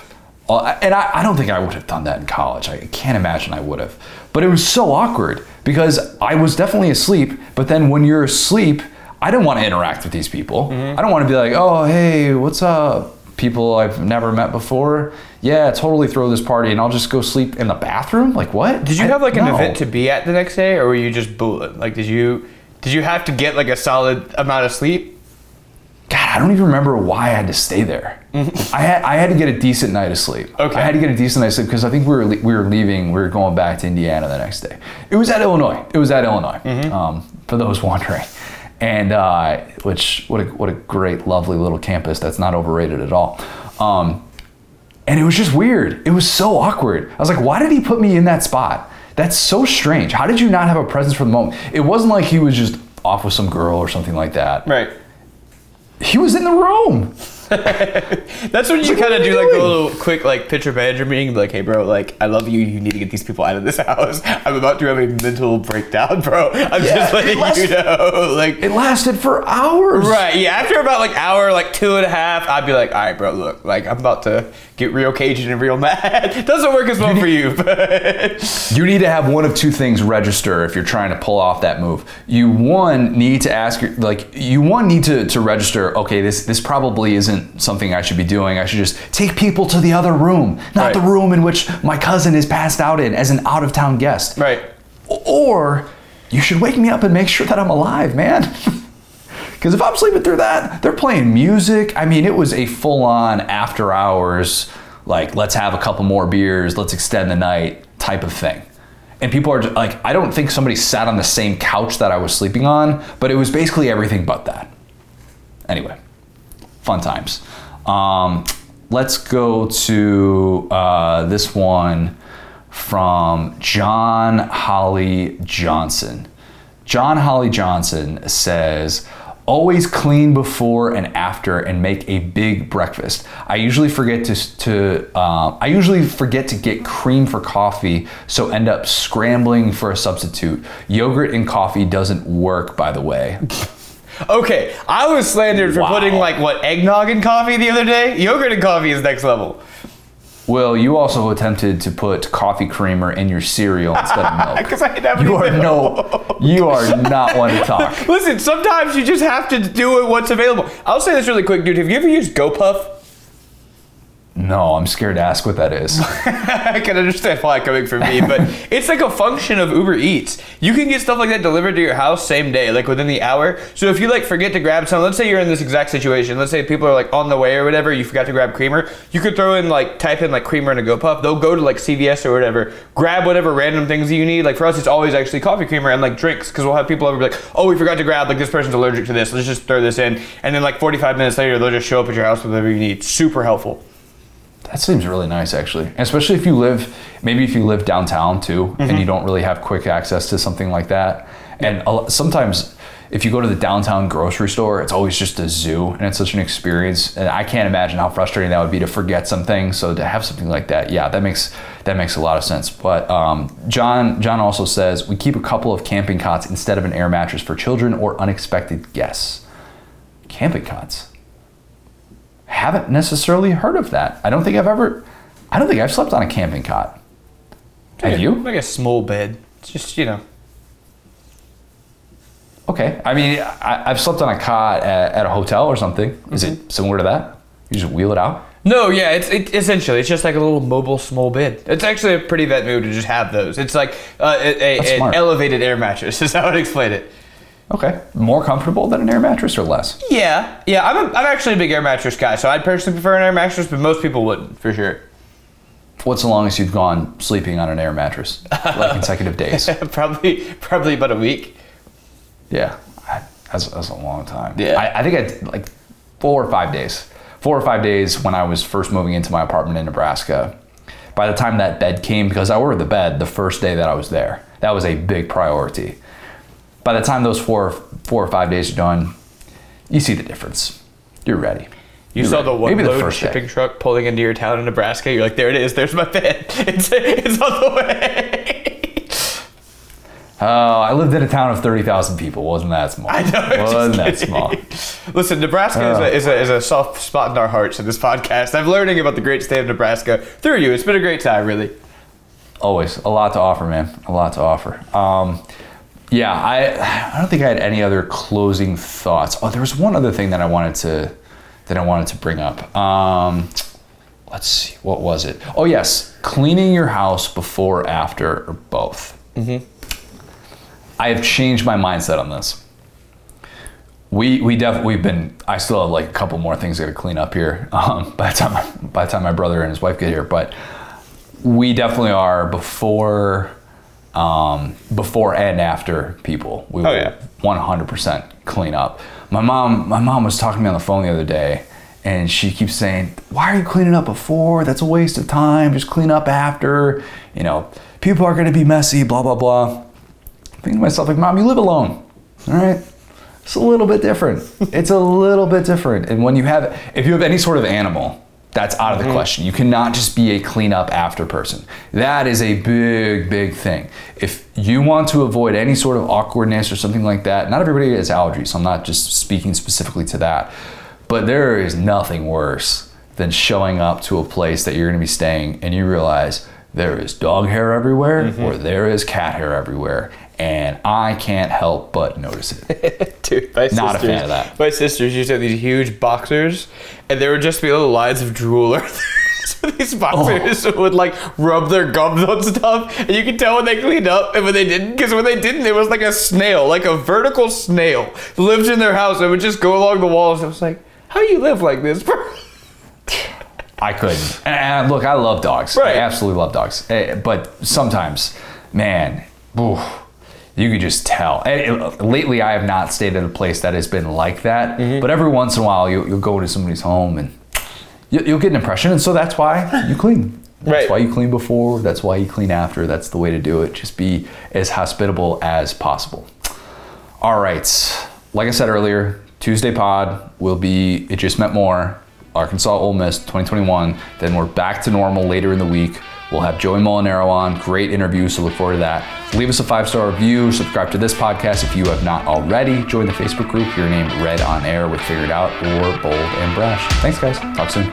and I, I don't think i would have done that in college i can't imagine i would have but it was so awkward because i was definitely asleep but then when you're asleep i didn't want to interact with these people Mm-hmm. i don't want to be like oh hey what's up people i've never met before yeah totally throw this party and i'll just go sleep in the bathroom like what Did you I- have like an no. event to be at the next day, or were you just booling? Like, did you did you have to get like a solid amount of sleep? God, I don't even remember why I had to stay there. I had I had to get a decent night of sleep. Okay. I had to get a decent night of sleep because I think we were le- we were leaving. We were going back to Indiana the next day. It was at Illinois. It was at Illinois. Um, for those wondering, and uh, which what a what a great, lovely little campus. That's not overrated at all. Um, and it was just weird. It was so awkward. I was like, why did he put me in that spot? That's so strange. How did you not have a presence for the moment? It wasn't like he was just off with some girl or something like that. Right. He was in the room. That's when you kind of do like a little quick like picture manager meeting. be Like, hey, bro, like I love you. You need to get these people out of this [LAUGHS] house. I'm about to have a mental breakdown, bro. I'm Yeah, just letting let's- you know. Like, It lasted for hours. right? Yeah. After about like hour, like two and a half, I'd be like, all right, bro, look, like I'm about to get real Cajun and real mad. [LAUGHS] Doesn't work as well for you, [LAUGHS] but You need to have one of two things register if you're trying to pull off that move. You one need to ask like you one need to, to register, okay, this this probably isn't something I should be doing. I should just take people to the other room, not Right. the room in which my cousin is passed out in as an out of town guest. right. Or you should wake me up and make sure that I'm alive, man. [LAUGHS] Because if I'm sleeping through that, they're playing music. I mean, it was a full on after hours, like, let's have a couple more beers, let's extend the night type of thing. And people are just, like, I don't think somebody sat on the same couch that I was sleeping on, but it was basically everything but that. Anyway, fun times. Um, let's go to uh, this one from John Holly Johnson. John Holly Johnson says, Always clean before and after, and make a big breakfast. I usually forget to, to um, I usually forget to get cream for coffee, so end up scrambling for a substitute. Yogurt and coffee doesn't work, by the way. [LAUGHS] Okay, I was slandered for Wow. putting like what eggnog in coffee the other day. Yogurt and coffee is next level. Will, you also attempted to put coffee creamer in your cereal instead of milk. [LAUGHS] Because I didn't You are no, you are not one to talk. [LAUGHS] Listen, sometimes you just have to do it what's available. I'll say this really quick, dude. Have you ever used GoPuff? No, I'm scared to ask what that is. [LAUGHS] I can understand why coming from me, but [LAUGHS] it's like a function of Uber Eats. You can get stuff like that delivered to your house same day, like within the hour. So if you like forget to grab some, let's say you're in this exact situation. Let's say people are like on the way or whatever, you forgot to grab creamer. You could throw in like type in like creamer in a GoPuff. They'll go to like CVS or whatever, grab whatever random things you need. Like for us, it's always actually coffee creamer and like drinks because we'll have people over be like, oh, we forgot to grab like this person's allergic to this. Let's just throw this in, and then like 45 minutes later, they'll just show up at your house with whatever you need. Super helpful. That seems really nice, actually. Especially if you live, maybe if you live downtown too, and you don't really have quick access to something like that. And a sometimes, if you go to the downtown grocery store, it's always just a zoo, and it's such an experience. And I can't imagine how frustrating that would be to forget something. So to have something like that, yeah, that makes that makes a lot of sense. But um, John John also says we keep a couple of camping cots instead of an air mattress for children or unexpected guests. Camping cots haven't necessarily heard of that. I don't think I've ever. I don't think I've slept on a camping cot. Have you? Like a small bed. It's just you know. Okay. I mean, I, I've slept on a cot at, at a hotel or something. Is it similar to that? You just wheel it out. No, yeah, it's it, essentially it's just like a little mobile small bed. It's actually a pretty vet move to just have those. It's like uh, a, a, an elevated air mattress. [LAUGHS] Is how I would explain it. Okay. More comfortable than an air mattress or less? Yeah, yeah. I'm a, I'm actually a big air mattress guy, so I'd personally prefer an air mattress, but most people wouldn't for sure. What's the longest you've gone sleeping on an air mattress? Like [LAUGHS] consecutive days. [LAUGHS] probably probably about a week. Yeah. I- That's, that's a long time. Yeah. I, I think I like four or five days. Four or five days when I was first moving into my apartment in Nebraska. By the time that bed came, because I ordered the bed the first day that I was there, that was a big priority. By the time those four, four or five days are done, you see the difference. You're ready. You You're saw ready. the one Maybe the load first day. shipping truck pulling into your town in Nebraska. You're like, there it is. There's my bed. [LAUGHS] It's it's on the way. [LAUGHS] Oh, I lived in a town of 30,000 people. Wasn't that small? I know. Wasn't that small? [LAUGHS] Listen, Nebraska is, Uh. a, is, a, is a soft spot in our hearts in this podcast. I'm learning about the great state of Nebraska through you. It's been a great time, really. Always a lot to offer, man. A lot to offer. Um, yeah, I I don't think I had any other closing thoughts. Oh, there was one other thing that I wanted to that I wanted to bring up. Um, let's see, what was it? Oh yes, cleaning your house before, after, or both. I have changed my mindset on this. We we def we've been. I still have like a couple more things I got to clean up here. [LAUGHS] Um, by the time by the time my brother and his wife get here, but we definitely are before um, before and after people. We Oh, yeah. 100% clean up. My mom my mom was talking to me on the phone the other day and she keeps saying, "Why are you cleaning up before? That's a waste of time. Just clean up after. You know, people are going to be messy, blah blah blah." I'm thinking to myself like, "Mom, you live alone. All right? It's a little bit different. it's a little bit different. And when you have, if you have any sort of animal, that's out of the mm-hmm. question. You cannot just be a clean up after person. That is a big, big thing. If you want to avoid any sort of awkwardness or something like that, not everybody has allergies, so I'm not just speaking specifically to that, but there is nothing worse than showing up to a place that you're going to be staying and you realize there is dog hair everywhere mm-hmm. or there is cat hair everywhere. And I can't help but notice it. [LAUGHS] Dude, my Not a fan of that. My sisters used to have these huge boxers, and there would just be little lines of drool. [LAUGHS] so these boxers Oh. would like rub their gums on stuff, and you could tell when they cleaned up and when they didn't. Because when they didn't, it was like a snail, like a vertical snail, lived in their house and would just go along the walls. I was like, "How you live like this, bro?" I couldn't. And, and look, I love dogs. Right. I absolutely love dogs. Eh, But sometimes, man, oof, you could just tell. And it- lately, I have not stayed at a place that has been like that. Mm-hmm. But every once in a while, you, you'll go to somebody's home and you, you'll get an impression. And so that's why you clean. That's Right. why you clean before. That's why you clean after. That's the way to do it. Just be as hospitable as possible. All right. Like I said earlier, Tuesday pod will be It Just Meant More, Arkansas Ole Miss 2021. Then we're back to normal later in the week. We'll have Joey Molinaro on. Great interview, so look forward to that. Leave us a five star review. Subscribe to this podcast if you have not already. Join the Facebook group. Your name read on air with Figured Out or Bold and Brash. Thanks, guys. Talk soon.